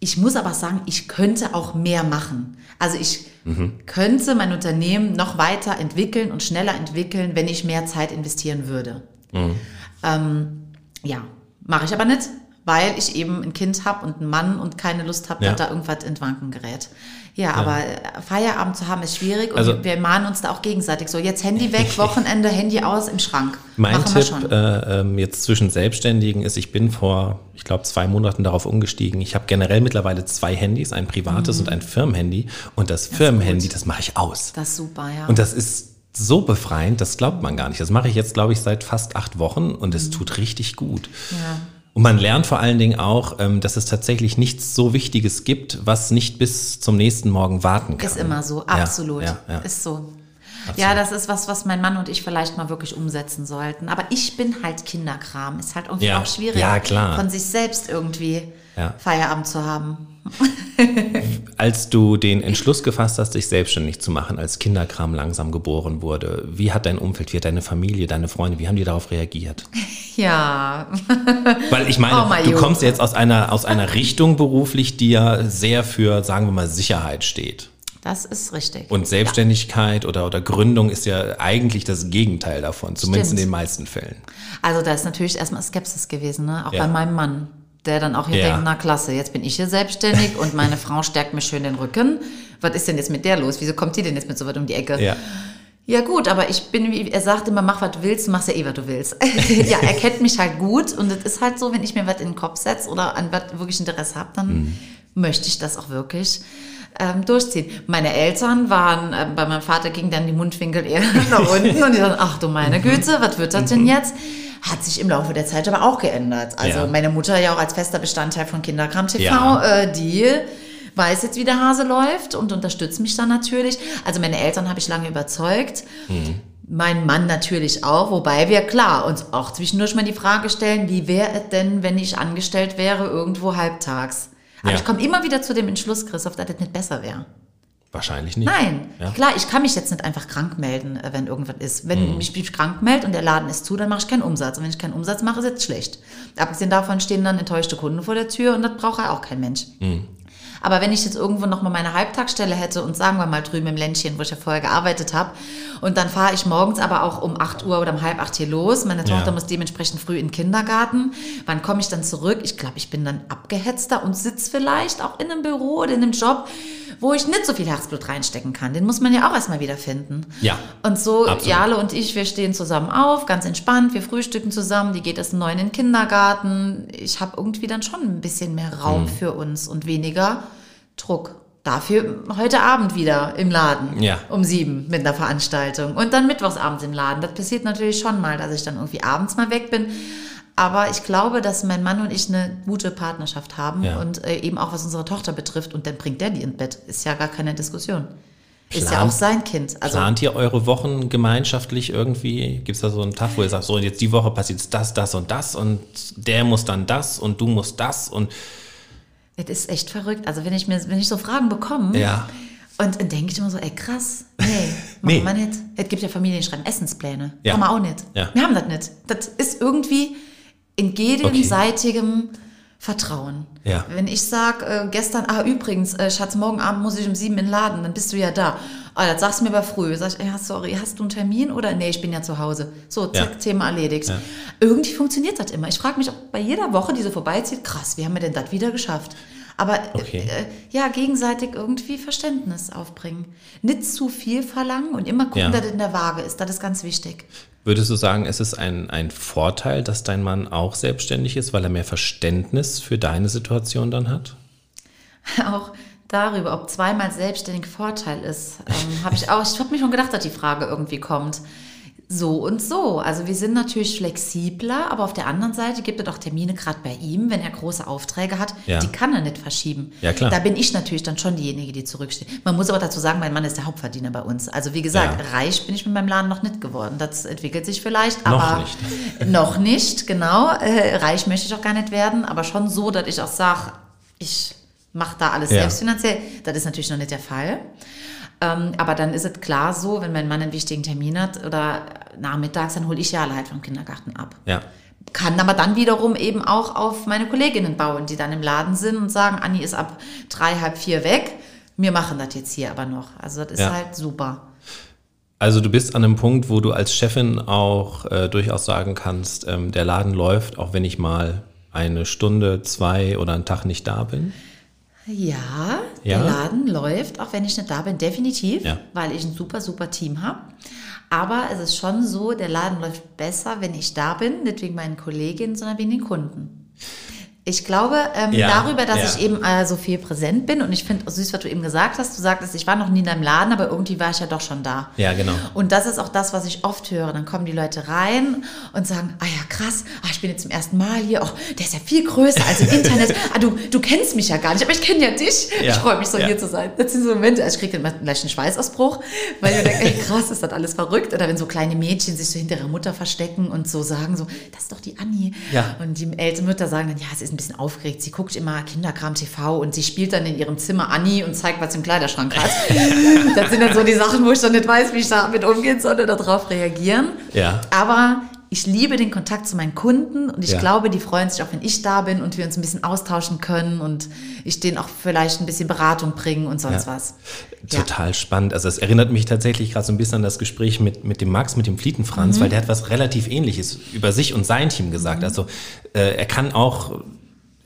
Ich muss aber sagen, ich könnte auch mehr machen. Also ich mhm. könnte mein Unternehmen noch weiter entwickeln und schneller entwickeln, wenn ich mehr Zeit investieren würde. Mhm. Ähm, ja, Mache ich aber nicht, weil ich eben ein Kind habe und einen Mann und keine Lust habe, ja. dass da irgendwas in Wanken gerät. Ja, ja, aber Feierabend zu haben ist schwierig und also, wir mahnen uns da auch gegenseitig so. Jetzt Handy weg, <laughs> Wochenende, Handy aus im Schrank.
Mein Machen Tipp äh, ähm, jetzt zwischen Selbstständigen ist, ich bin vor, ich glaube, zwei Monaten darauf umgestiegen. Ich habe generell mittlerweile zwei Handys, ein privates mhm. und ein Firmenhandy. Und das, das Firmenhandy, das mache ich aus.
Das ist super, ja.
Und das ist so befreiend, das glaubt man gar nicht. Das mache ich jetzt, glaube ich, seit fast acht Wochen und es mhm. tut richtig gut. Ja. Und man lernt vor allen Dingen auch, ähm, dass es tatsächlich nichts so Wichtiges gibt, was nicht bis zum nächsten Morgen warten kann.
Ist immer so, absolut. Ja, ja, ja. Ist so. Absolut. Ja, das ist was, was mein Mann und ich vielleicht mal wirklich umsetzen sollten. Aber ich bin halt Kinderkram. Ist halt irgendwie auch schwierig, von sich selbst irgendwie Feierabend zu haben. <laughs>
als du den Entschluss gefasst hast, dich selbstständig zu machen, als Kinderkram langsam geboren wurde, wie hat dein Umfeld, wie hat deine Familie, deine Freunde, wie haben die darauf reagiert? <laughs>
Ja.
Weil ich meine, oh, du kommst jetzt aus einer, aus einer Richtung beruflich, die ja sehr für, sagen wir mal, Sicherheit steht.
Das ist richtig.
Und Selbstständigkeit ja. oder, oder Gründung ist ja eigentlich das Gegenteil davon, zumindest Stimmt. in den meisten Fällen.
Also da ist natürlich erstmal Skepsis gewesen, ne? auch ja. bei meinem Mann der dann auch hier ja. denkt, na klasse, jetzt bin ich hier selbstständig und meine <laughs> Frau stärkt mir schön den Rücken. Was ist denn jetzt mit der los? Wieso kommt die denn jetzt mit so weit um die Ecke? Ja. Ja gut, aber ich bin, wie er sagt immer, mach was du willst, machst ja eh, was du willst. <laughs> ja, er kennt mich halt gut und es ist halt so, wenn ich mir was in den Kopf setze oder an was wirklich Interesse habe, dann mhm. möchte ich das auch wirklich ähm, durchziehen. Meine Eltern waren, äh, bei meinem Vater ging dann die Mundwinkel eher <laughs> nach unten und die sagen, ach du meine mhm. Güte, was wird das denn mhm. jetzt? Hat sich im Laufe der Zeit aber auch geändert. Also ja. meine Mutter ja auch als fester Bestandteil von Kinderkram TV, ja. äh, die weiß jetzt, wie der Hase läuft und unterstützt mich dann natürlich. Also meine Eltern habe ich lange überzeugt. Mhm. Mein Mann natürlich auch, wobei wir klar uns auch zwischendurch mal die Frage stellen, wie wäre es denn, wenn ich angestellt wäre irgendwo halbtags? Aber ja. ich komme immer wieder zu dem Entschluss, Christoph, dass das nicht besser wäre.
Wahrscheinlich nicht.
Nein, ja. klar, ich kann mich jetzt nicht einfach krank melden, äh, wenn irgendwas ist. Wenn mhm. ich mich krank melde und der Laden ist zu, dann mache ich keinen Umsatz. Und wenn ich keinen Umsatz mache, ist es schlecht. Abgesehen davon stehen dann enttäuschte Kunden vor der Tür und das braucht ja auch kein Mensch. Mhm. Aber wenn ich jetzt irgendwo nochmal meine Halbtagsstelle hätte und sagen wir mal drüben im Ländchen, wo ich ja vorher gearbeitet habe, und dann fahre ich morgens aber auch um 8 Uhr oder um halb acht hier los. Meine Tochter ja. muss dementsprechend früh in den Kindergarten. Wann komme ich dann zurück? Ich glaube, ich bin dann abgehetzter und sitze vielleicht auch in einem Büro oder in einem Job, wo ich nicht so viel Herzblut reinstecken kann. Den muss man ja auch erstmal wieder finden.
Ja.
Und so, absolut. Jale und ich, wir stehen zusammen auf, ganz entspannt, wir frühstücken zusammen, die geht erst neun in den Kindergarten. Ich habe irgendwie dann schon ein bisschen mehr Raum mhm. für uns und weniger Druck. Dafür heute Abend wieder im Laden ja. um sieben mit einer Veranstaltung und dann mittwochsabends im Laden. Das passiert natürlich schon mal, dass ich dann irgendwie abends mal weg bin. Aber ich glaube, dass mein Mann und ich eine gute Partnerschaft haben ja. und äh, eben auch was unsere Tochter betrifft. Und dann bringt der die ins Bett. Ist ja gar keine Diskussion. Plant, ist ja auch sein Kind.
Also, plant ihr eure Wochen gemeinschaftlich irgendwie? Gibt es da so einen Tag, wo ihr sagt, so jetzt die Woche passiert das, das und das und der muss dann das und du musst das und
es ist echt verrückt. Also wenn ich mir, wenn ich so Fragen bekomme,
ja.
und dann denke ich immer so, ey krass, nee, <laughs> machen nee. wir nicht. Es gibt ja Familien, die schreiben Essenspläne. Ja. Machen wir auch nicht.
Ja.
Wir haben das nicht. Das ist irgendwie in gegenseitigem okay. Vertrauen.
Ja.
Wenn ich sage, äh, gestern, ah, übrigens, äh, Schatz, morgen Abend muss ich um sieben in den Laden, dann bist du ja da. Ah, das sagst du mir aber früh. Sag ich, ja, sorry, hast du einen Termin oder? Nee, ich bin ja zu Hause. So, zack, ja. Thema erledigt. Ja. Irgendwie funktioniert das immer. Ich frage mich, ob bei jeder Woche, die so vorbeizieht, krass, wie haben wir denn das wieder geschafft? Aber okay. äh, ja, gegenseitig irgendwie Verständnis aufbringen. Nicht zu viel verlangen und immer gucken, ja. dass das in der Waage ist. Das ist ganz wichtig.
Würdest du sagen, es ist ein, ein Vorteil, dass dein Mann auch selbstständig ist, weil er mehr Verständnis für deine Situation dann hat? <laughs>
Auch darüber, ob zweimal selbstständig Vorteil ist, ähm, habe ich auch, ich habe mir schon gedacht, dass die Frage irgendwie kommt so und so. Also wir sind natürlich flexibler, aber auf der anderen Seite gibt es auch Termine, gerade bei ihm, wenn er große Aufträge hat, ja. die kann er nicht verschieben.
Ja, klar.
Da bin ich natürlich dann schon diejenige, die zurücksteht. Man muss aber dazu sagen, mein Mann ist der Hauptverdiener bei uns. Also wie gesagt, ja. reich bin ich mit meinem Laden noch nicht geworden. Das entwickelt sich vielleicht,
noch
aber
nicht. <laughs>
noch nicht, genau. Äh, reich möchte ich auch gar nicht werden, aber schon so, dass ich auch sage, ich mache da alles ja. selbst finanziell. Das ist natürlich noch nicht der Fall. Ähm, aber dann ist es klar so, wenn mein Mann einen wichtigen Termin hat oder nachmittags, dann hole ich ja alle halt vom Kindergarten ab.
Ja.
Kann aber dann wiederum eben auch auf meine Kolleginnen bauen, die dann im Laden sind und sagen, Anni ist ab drei, halb vier weg. Wir machen das jetzt hier aber noch. Also das ist ja. halt super.
Also du bist an einem Punkt, wo du als Chefin auch äh, durchaus sagen kannst, ähm, der Laden läuft, auch wenn ich mal eine Stunde, zwei oder einen Tag nicht da bin.
Ja, ja, der Laden läuft, auch wenn ich nicht da bin, definitiv, ja. weil ich ein super, super Team habe. Aber es ist schon so, der Laden läuft besser, wenn ich da bin, nicht wegen meinen Kolleginnen, sondern wegen den Kunden. Ich glaube, ähm, ja, darüber, dass ja. ich eben äh, so viel präsent bin und ich finde süß, was du eben gesagt hast. Du sagtest, ich war noch nie in deinem Laden, aber irgendwie war ich ja doch schon da.
Ja, genau.
Und das ist auch das, was ich oft höre. Dann kommen die Leute rein und sagen, ah ja, krass, ah, ich bin jetzt zum ersten Mal hier. Oh, der ist ja viel größer als im <laughs> Internet. ah, du, du kennst mich ja gar nicht, aber ich kenne ja dich. Ja. Ich freue mich so, hier zu sein. Das sind so Momente, also ich kriege dann gleich einen Schweißausbruch, weil ich denke, ey, krass, ist das alles verrückt. Oder wenn so kleine Mädchen sich so hinter ihrer Mutter verstecken und so sagen so, das ist doch die Anni.
Ja.
Und die älteren Mütter sagen dann, ja, es ist ein bisschen aufgeregt. Sie guckt immer Kinderkram TV und sie spielt dann in ihrem Zimmer Anni und zeigt, was im Kleiderschrank hat. <laughs> das sind dann so die Sachen, wo ich dann nicht weiß, wie ich damit umgehen soll oder darauf reagieren.
Ja.
Aber ich liebe den Kontakt zu meinen Kunden und ich ja. glaube, die freuen sich auch, wenn ich da bin und wir uns ein bisschen austauschen können und ich denen auch vielleicht ein bisschen Beratung bringen und sonst ja. was.
Total ja. spannend. Also es erinnert mich tatsächlich gerade so ein bisschen an das Gespräch mit, mit dem Max, mit dem Flietenfranz, mhm. weil der hat was relativ ähnliches über sich und sein Team gesagt. Mhm. Also äh, er kann auch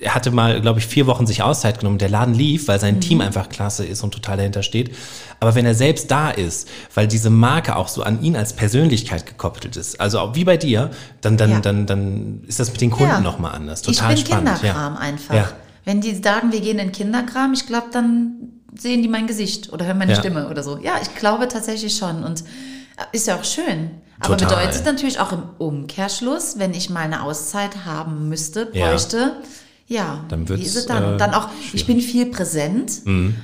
er hatte mal, glaube ich, vier Wochen sich Auszeit genommen. Der Laden lief, weil sein mhm. Team einfach klasse ist und total dahinter steht. Aber wenn er selbst da ist, weil diese Marke auch so an ihn als Persönlichkeit gekoppelt ist, also auch wie bei dir, dann, dann, ja. dann, dann ist das mit den Kunden ja. nochmal anders. Total
ich bin
spannend.
Kinderkram ja. einfach. Ja. Wenn die sagen, wir gehen in Kinderkram, ich glaube, dann sehen die mein Gesicht oder hören meine. Stimme oder so. Ja, ich glaube tatsächlich schon. Und äh, ist ja auch schön. Aber Total. bedeutet natürlich auch im Umkehrschluss, wenn ich mal eine Auszeit haben müsste, bräuchte, ja ja,
dann wird es
dann. Äh, dann auch, schwierig. ich bin viel präsent, mhm.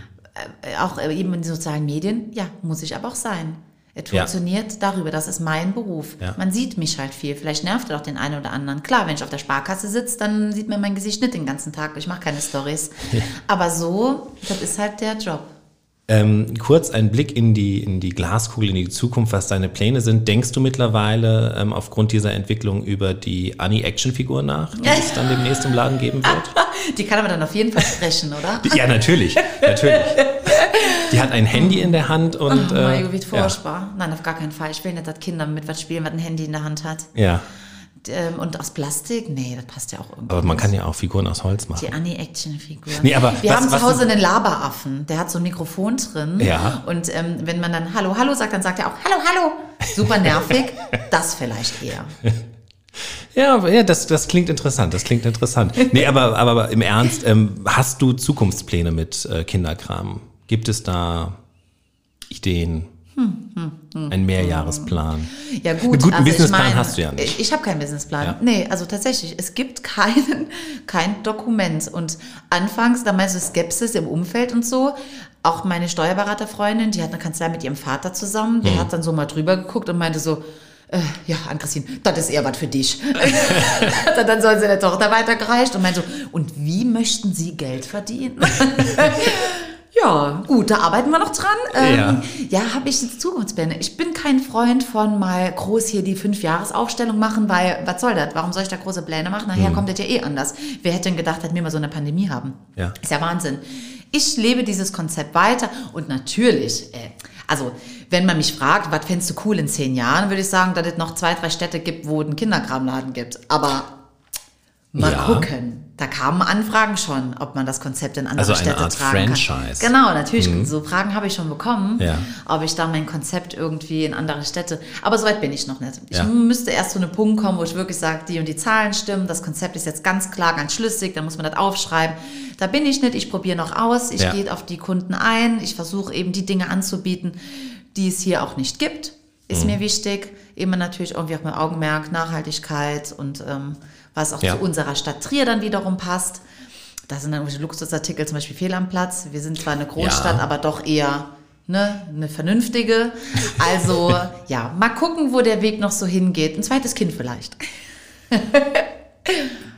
äh, auch eben in den sozialen Medien. Ja, muss ich aber auch sein. Es funktioniert ja. darüber, das ist mein Beruf. Ja. Man sieht mich halt viel. Vielleicht nervt er auch den einen oder anderen. Klar, wenn ich auf der Sparkasse sitze, dann sieht man mein Gesicht nicht den ganzen Tag. Ich mache keine Stories. <laughs> Ja. Aber so, das ist halt der Job.
Ähm, kurz ein Blick in die, in die Glaskugel, in die Zukunft, was deine Pläne sind. Denkst du mittlerweile ähm, aufgrund dieser Entwicklung über die Annie-Action-Figur nach, die es dann demnächst im Laden geben wird? <laughs>
Die kann aber dann auf jeden Fall sprechen, oder?
ja, natürlich, natürlich. Die hat ein Handy in der Hand und.
Oh, äh, wie furchtbar. Ja. Nein, auf gar keinen Fall. Ich will nicht, dass Kinder mit was spielen, was ein Handy in der Hand hat.
Ja.
Ähm, und aus Plastik? Nee, das passt ja auch irgendwie.
Aber man kann ja auch Figuren aus Holz machen.
Die Annie-Action-Figur.
Nee, aber
Wir was, haben zu Hause einen Laberaffen, der hat so ein Mikrofon drin.
Ja.
Und ähm, wenn man dann Hallo, Hallo sagt, dann sagt er auch Hallo, Hallo. Super nervig. <laughs> das vielleicht eher.
Ja, ja das, das klingt interessant, das klingt interessant. Nee, aber, aber, aber im Ernst, ähm, hast du Zukunftspläne mit äh, Kinderkram? Gibt es da Ideen? Ein Mehrjahresplan.
Ja gut,
einen guten
also
Businessplan
ich mein,
hast du ja nicht.
Ich habe keinen Businessplan. Ja. Nee, also tatsächlich, es gibt keinen, <laughs> kein Dokument. Und anfangs, da meinst du Skepsis im Umfeld und so, Auch meine Steuerberaterfreundin, die hat eine Kanzlei mit ihrem Vater zusammen, der mhm. hat dann so mal drüber geguckt und meinte so, äh, ja, Ann-Christine, das ist eher was für dich. hat <laughs> <laughs> er dann so an seine Tochter weitergereicht und meinte so, und wie möchten Sie Geld verdienen? Ja, gut, da arbeiten wir noch dran. Ähm, ja, ja habe ich Zukunftspläne. Ich bin kein Freund von mal groß hier die Fünfjahresaufstellung machen, weil was soll das? Warum soll ich da große Pläne machen? Nachher hm. kommt das ja eh anders. Wer hätte denn gedacht, dass wir mal so eine Pandemie haben? Ja. Ist ja Wahnsinn. Ich lebe dieses Konzept weiter und natürlich, äh, also wenn man mich fragt, was fändest du cool in zehn Jahren, würde ich sagen, dass es noch zwei, drei Städte gibt, wo es einen Kinderkramladen gibt. Aber Mal ja. gucken. Da kamen Anfragen schon, ob man das Konzept in andere
also
Städte
eine Art
tragen
Franchise.
kann. Genau, natürlich. Mhm. So Fragen habe ich schon bekommen, ja. ob ich da mein Konzept irgendwie in andere Städte. Aber soweit bin ich noch nicht. Ich ja. müsste erst zu einem Punkt kommen, wo ich wirklich sage, die und die Zahlen stimmen, das Konzept ist jetzt ganz klar, ganz schlüssig, dann muss man das aufschreiben. Da bin ich nicht. Ich probiere noch aus. Ich gehe auf die Kunden ein. Ich versuche eben die Dinge anzubieten, die es hier auch nicht gibt. Ist mhm. mir wichtig. Immer natürlich irgendwie auch mit Augenmerk, Nachhaltigkeit und ähm, was auch ja. zu unserer Stadt Trier dann wiederum passt. Da sind dann irgendwelche Luxusartikel, zum Beispiel Fehl am Platz. Wir sind zwar eine Großstadt, ja. aber doch eher ne, eine vernünftige. Also ja, mal gucken, wo der Weg noch so hingeht. Ein zweites Kind vielleicht. <laughs>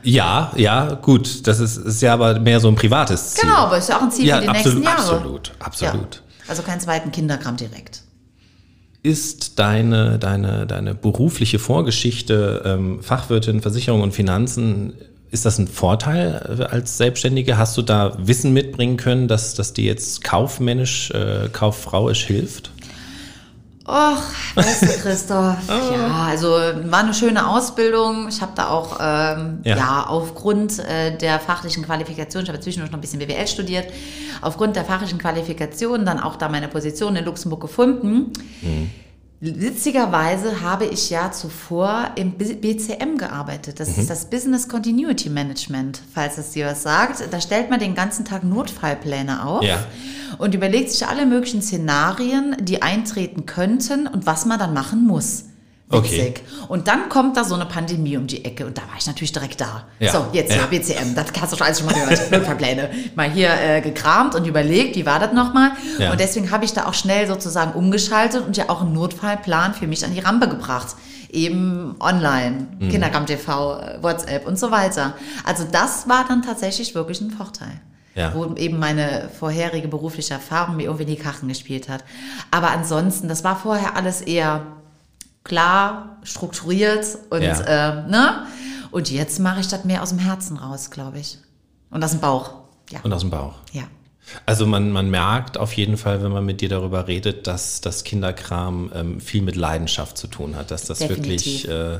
Ja, ja, gut. Das ist, ist ja aber mehr so ein privates Ziel.
Genau, aber ist ja auch ein Ziel ja, für die
absolut,
nächsten Jahre.
Absolut, absolut. Ja.
Also keinen zweiten Kinderkram direkt
ist deine, deine, deine berufliche Vorgeschichte, ähm, Fachwirtin, Versicherung und Finanzen, ist das ein Vorteil äh, als Selbstständige? Hast du da Wissen mitbringen können, dass, dass dir jetzt kaufmännisch, äh, kauffrauisch hilft?
Och, weißt du, <laughs> Christoph. ja, also war eine schöne Ausbildung. Ich habe da auch, ähm, ja. ja. aufgrund äh, der fachlichen Qualifikation, ich habe zwischendurch noch ein bisschen BWL studiert, aufgrund der fachlichen Qualifikation dann auch da meine Position in Luxemburg gefunden. Mhm. Witzigerweise habe ich ja zuvor im BCM gearbeitet. Das mhm. ist das Business Continuity Management, falls es dir was sagt. Da stellt man den ganzen Tag Notfallpläne auf ja. und überlegt sich alle möglichen Szenarien, die eintreten könnten und was man dann machen muss. Witzig. Okay. Und dann kommt da so eine Pandemie um die Ecke und da war ich natürlich direkt da. Ja. So, jetzt ja. BCM, das hast du schon alles schon mal gehört. <laughs> Notfallpläne. Mal hier äh, gekramt und überlegt, wie war das nochmal? Ja. Und deswegen habe ich da auch schnell sozusagen umgeschaltet und ja auch einen Notfallplan für mich an die Rampe gebracht. Eben online, mhm. Kinderkram TV, WhatsApp und so weiter. Also das war dann tatsächlich wirklich ein Vorteil. Ja. wo eben meine vorherige berufliche Erfahrung mir irgendwie in die Karten gespielt hat. Aber ansonsten, das war vorher alles eher klar, strukturiert und ja. äh, ne? Und jetzt mache ich das mehr aus dem Herzen raus, glaube ich. Und aus dem Bauch.
Ja. Und aus dem Bauch.
Ja.
Also man, man merkt auf jeden Fall, wenn man mit dir darüber redet, dass das Kinderkram ähm, viel mit Leidenschaft zu tun hat, dass das Definitiv. wirklich äh,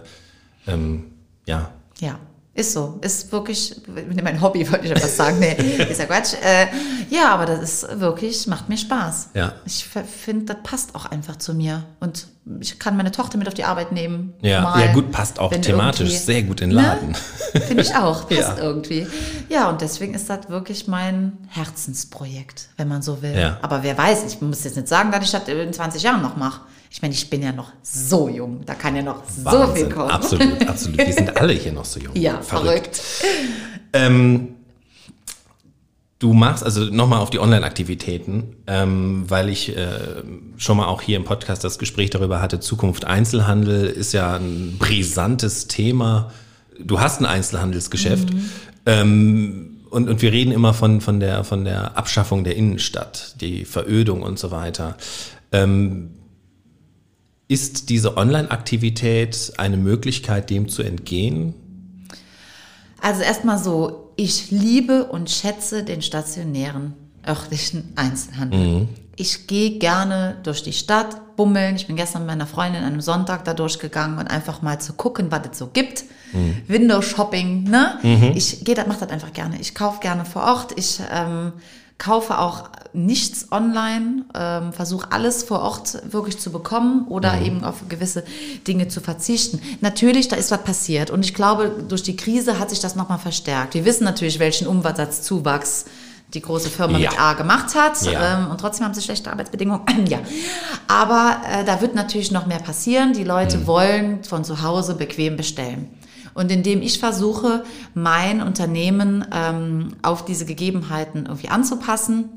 ähm, ja.
Ja. Ist so. Ist wirklich mein Hobby, wollte ich etwas sagen. Nee, <laughs> ist ja Quatsch. Äh, ja, aber das ist wirklich, macht mir Spaß. Ja. Ich finde, das passt auch einfach zu mir. Und ich kann meine Tochter mit auf die Arbeit nehmen.
Ja, mal, ja gut, passt auch thematisch sehr gut in den? Laden.
Ne? Finde ich auch, <laughs> passt ja. irgendwie. Ja, und deswegen ist das wirklich mein Herzensprojekt, wenn man so will. Ja. Aber wer weiß, ich muss jetzt nicht sagen, dass ich das in 20 Jahren noch mache. Ich meine, ich bin ja noch so jung, da kann ja noch Wahnsinn. so viel kommen.
Absolut, <laughs> absolut. Wir sind alle hier noch so jung.
Ja, verrückt. verrückt.
Ähm, du machst, also nochmal auf die Online-Aktivitäten, ähm, weil ich äh, schon mal auch hier im Podcast das Gespräch darüber hatte, Zukunft Einzelhandel ist ja ein brisantes Thema. Du hast ein Einzelhandelsgeschäft. Mhm. Ähm, und, und wir reden immer von, von, der, von der Abschaffung der Innenstadt, die Verödung und so weiter. Ähm, ist diese Online-Aktivität eine Möglichkeit, dem zu entgehen?
Also erstmal so, ich liebe und schätze den stationären örtlichen Einzelhandel. Mhm. Ich gehe gerne durch die Stadt, bummeln. Ich bin gestern mit meiner Freundin an einem Sonntag da durchgegangen und einfach mal zu gucken, was es so gibt. Mhm. Window-Shopping, ne? Mhm. Ich gehe, mache das einfach gerne. Ich kaufe gerne vor Ort. Ich ähm, kaufe auch nichts online, ähm, versuche alles vor Ort wirklich zu bekommen oder mhm. eben auf gewisse Dinge zu verzichten. Natürlich, da ist was passiert und ich glaube, durch die Krise hat sich das nochmal verstärkt. Wir wissen natürlich, welchen Umsatzzuwachs die große Firma ja. mit A gemacht hat ja. ähm, und trotzdem haben sie schlechte Arbeitsbedingungen. <clears throat> ja, aber äh, da wird natürlich noch mehr passieren. Die Leute mhm. wollen von zu Hause bequem bestellen und indem ich versuche, mein Unternehmen ähm, auf diese Gegebenheiten irgendwie anzupassen,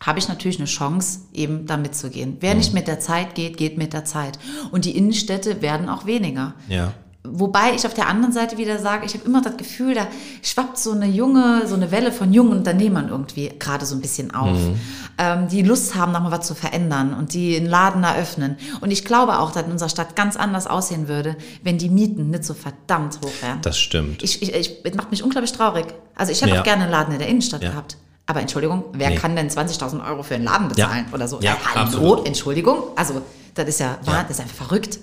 habe ich natürlich eine Chance, eben da mitzugehen. Wer nicht mit der Zeit geht, geht mit der Zeit. Und die Innenstädte werden auch weniger.
Ja.
Wobei ich auf der anderen Seite wieder sage, ich habe immer das Gefühl, da schwappt so eine junge, so eine Welle von jungen Unternehmern irgendwie gerade so ein bisschen auf, mhm. ähm, die Lust haben, nochmal was zu verändern und die einen Laden eröffnen. Und ich glaube auch, dass in unserer Stadt ganz anders aussehen würde, wenn die Mieten nicht so verdammt hoch wären.
Das stimmt.
Ich, ich, ich das macht mich unglaublich traurig. Also ich hätte ja. auch gerne einen Laden in der Innenstadt ja. gehabt. Aber Entschuldigung, wer nee. kann denn 20.000 Euro für einen Laden bezahlen ja. oder so?
Ja,
äh, hallo, absolut. Entschuldigung. Also das ist ja, ja. das ist einfach verrückt.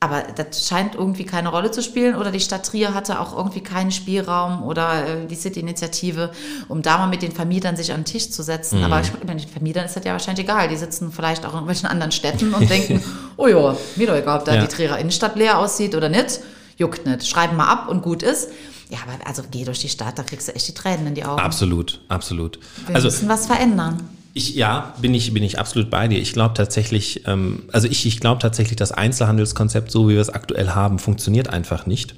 Aber das scheint irgendwie keine Rolle zu spielen oder die Stadt Trier hatte auch irgendwie keinen Spielraum oder äh, die City-Initiative, um da mal mit den Vermietern sich an den Tisch zu setzen. Mhm. Aber ich meine, den Vermietern ist das ja wahrscheinlich egal. Die sitzen vielleicht auch in irgendwelchen anderen Städten und denken, <laughs> oh ja, mir doch egal, ob da ja. die Trierer Innenstadt leer aussieht oder nicht. Juckt nicht. Schreiben mal ab und gut ist. Ja, aber also geh durch die Stadt, da kriegst du echt die Tränen in die Augen.
Absolut, absolut.
Wir also, müssen was verändern.
Ich, ja, bin ich, bin ich absolut bei dir. Ich glaube tatsächlich, ähm, also ich, ich glaube tatsächlich, das Einzelhandelskonzept, so wie wir es aktuell haben, funktioniert einfach nicht.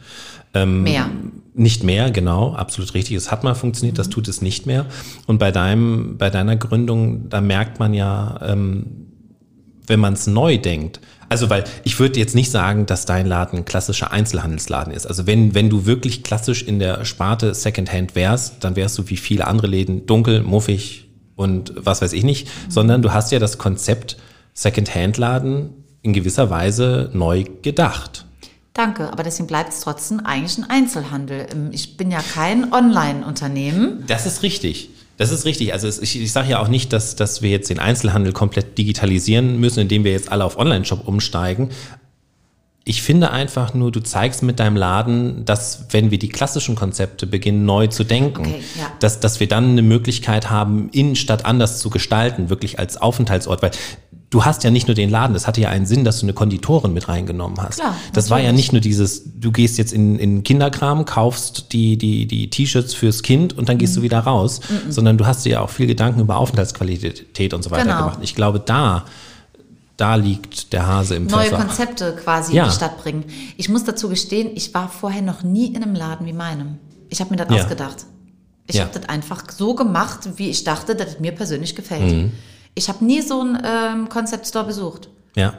Ähm, mehr.
Nicht mehr, genau, absolut richtig. Es hat mal funktioniert, mhm. das tut es nicht mehr. Und bei deinem, bei deiner Gründung, da merkt man ja, ähm, wenn man es neu denkt, also, weil ich würde jetzt nicht sagen, dass dein Laden ein klassischer Einzelhandelsladen ist. Also, wenn, wenn du wirklich klassisch in der Sparte Secondhand wärst, dann wärst du wie viele andere Läden dunkel, muffig, und was weiß ich nicht, sondern du hast ja das Konzept Second-Hand-Laden in gewisser Weise neu gedacht.
Danke, aber deswegen bleibt es trotzdem eigentlich ein Einzelhandel. Ähm, ich bin ja kein Online-Unternehmen.
Das ist richtig. Das ist richtig. Also ich, ich sage ja auch nicht, dass, dass wir jetzt den Einzelhandel komplett digitalisieren müssen, indem wir jetzt alle auf Online-Shop umsteigen. Ich finde einfach nur, du zeigst mit deinem Laden, dass wenn wir die klassischen Konzepte beginnen neu zu denken, okay, ja. dass, dass wir dann eine Möglichkeit haben, Innenstadt anders zu gestalten, wirklich als Aufenthaltsort, weil du hast ja nicht nur den Laden, das hatte ja einen Sinn, dass du eine Konditorin mit reingenommen hast. Klar, das war ja nicht nur dieses, du gehst jetzt in, in Kinderkram, kaufst die, die, die T-Shirts fürs Kind und dann gehst mhm. du wieder raus, mhm. sondern du hast dir ja auch viel Gedanken über Aufenthaltsqualität und so weiter genau. gemacht. Ich glaube, da da liegt der Hase im
Neue Pfeffer. Konzepte quasi ja. in die Stadt bringen. Ich muss dazu gestehen, ich war vorher noch nie in einem Laden wie meinem. Ich habe mir das ja. ausgedacht. Ich ja. habe das einfach so gemacht, wie ich dachte, dass es mir persönlich gefällt. Mhm. Ich habe nie so einen ähm, Concept Store besucht.
Ja.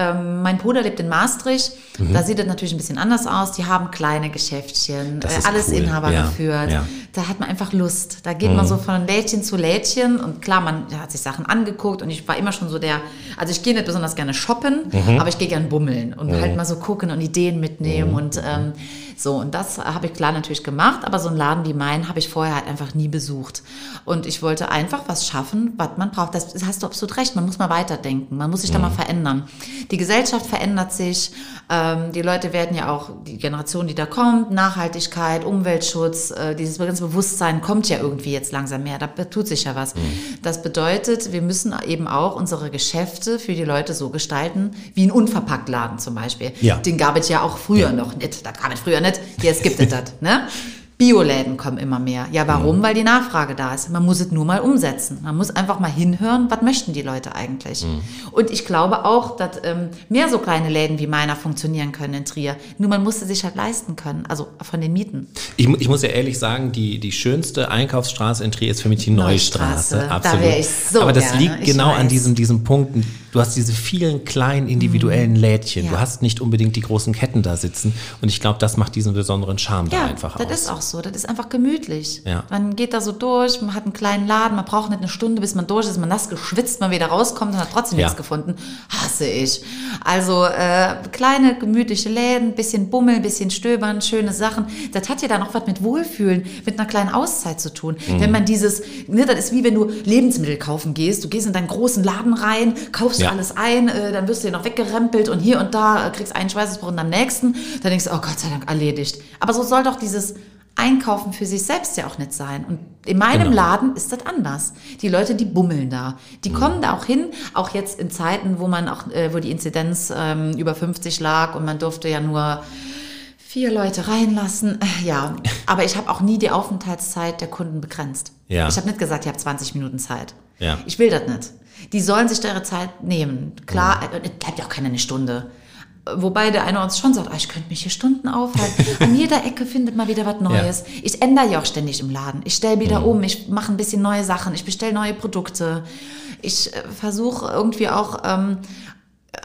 Ähm, mein Bruder lebt in Maastricht. Mhm. Da sieht es natürlich ein bisschen anders aus. Die haben kleine Geschäftchen, äh, alles cool. Inhaber ja. geführt. Ja. Da hat man einfach Lust. Da geht mhm. man so von Lädchen zu Lädchen und klar, man hat sich Sachen angeguckt und ich war immer schon so der, also ich gehe nicht besonders gerne shoppen, mhm. aber ich gehe gerne bummeln und mhm. halt mal so gucken und Ideen mitnehmen mhm. und ähm, so, und das habe ich klar natürlich gemacht, aber so einen Laden wie meinen habe ich vorher halt einfach nie besucht. Und ich wollte einfach was schaffen, was man braucht. Das hast du absolut recht, man muss mal weiterdenken, man muss sich mhm. da mal verändern. Die Gesellschaft verändert sich, ähm, die Leute werden ja auch, die Generation, die da kommt, Nachhaltigkeit, Umweltschutz, äh, dieses ganze Bewusstsein kommt ja irgendwie jetzt langsam mehr, da tut sich ja was. Mhm. Das bedeutet, wir müssen eben auch unsere Geschäfte für die Leute so gestalten, wie ein Unverpacktladen zum Beispiel. Ja. Den gab es ja auch früher ja. noch nicht, da gab es früher nicht nicht, jetzt gibt es das. Ne? <laughs> Bioläden kommen immer mehr. Ja, warum? Mhm. Weil die Nachfrage da ist. Man muss es nur mal umsetzen. Man muss einfach mal hinhören, was möchten die Leute eigentlich. Mhm. Und ich glaube auch, dass ähm, mehr so kleine Läden wie meiner funktionieren können in Trier. Nur man muss es sich halt leisten können, also von den Mieten.
Ich, ich muss ja ehrlich sagen, die, die schönste Einkaufsstraße in Trier ist für mich die Neustraße. Neustraße.
Absolut. Da ich so
Aber das
gerne.
liegt genau an diesem, diesem Punkt. Du hast diese vielen kleinen individuellen mhm. Lädchen. Ja. Du hast nicht unbedingt die großen Ketten da sitzen. Und ich glaube, das macht diesen besonderen Charme ja, da einfach
aus.
Das
ist auch so. Das ist einfach gemütlich. Ja. Man geht da so durch, man hat einen kleinen Laden, man braucht nicht eine Stunde, bis man durch ist, man nass geschwitzt, man wieder rauskommt und hat trotzdem ja. nichts gefunden. Hasse ich. Also äh, kleine, gemütliche Läden, bisschen Bummel, bisschen Stöbern, schöne Sachen. Das hat ja dann auch was mit Wohlfühlen, mit einer kleinen Auszeit zu tun. Mhm. Wenn man dieses, ne, das ist wie wenn du Lebensmittel kaufen gehst. Du gehst in deinen großen Laden rein, kaufst ja. alles ein, äh, dann wirst du dir noch weggerempelt und hier und da äh, kriegst einen Schweißesbrot am nächsten. Dann denkst du, oh Gott sei Dank, erledigt. Aber so soll doch dieses Einkaufen für sich selbst ja auch nicht sein. Und in meinem genau. Laden ist das anders. Die Leute, die bummeln da. Die mhm. kommen da auch hin, auch jetzt in Zeiten, wo man auch, äh, wo die Inzidenz ähm, über 50 lag und man durfte ja nur vier Leute reinlassen. Äh, ja, <laughs> aber ich habe auch nie die Aufenthaltszeit der Kunden begrenzt. Ja. Ich habe nicht gesagt, ihr habt 20 Minuten Zeit. Ja. Ich will das nicht. Die sollen sich da ihre Zeit nehmen. Klar, mhm. es bleibt ja auch keine Stunde. Wobei der eine uns schon sagt, ah, ich könnte mich hier Stunden aufhalten. An jeder Ecke findet man wieder was Neues. Ja. Ich ändere ja auch ständig im Laden. Ich stelle wieder mhm. um, ich mache ein bisschen neue Sachen, ich bestelle neue Produkte. Ich äh, versuche irgendwie auch ähm,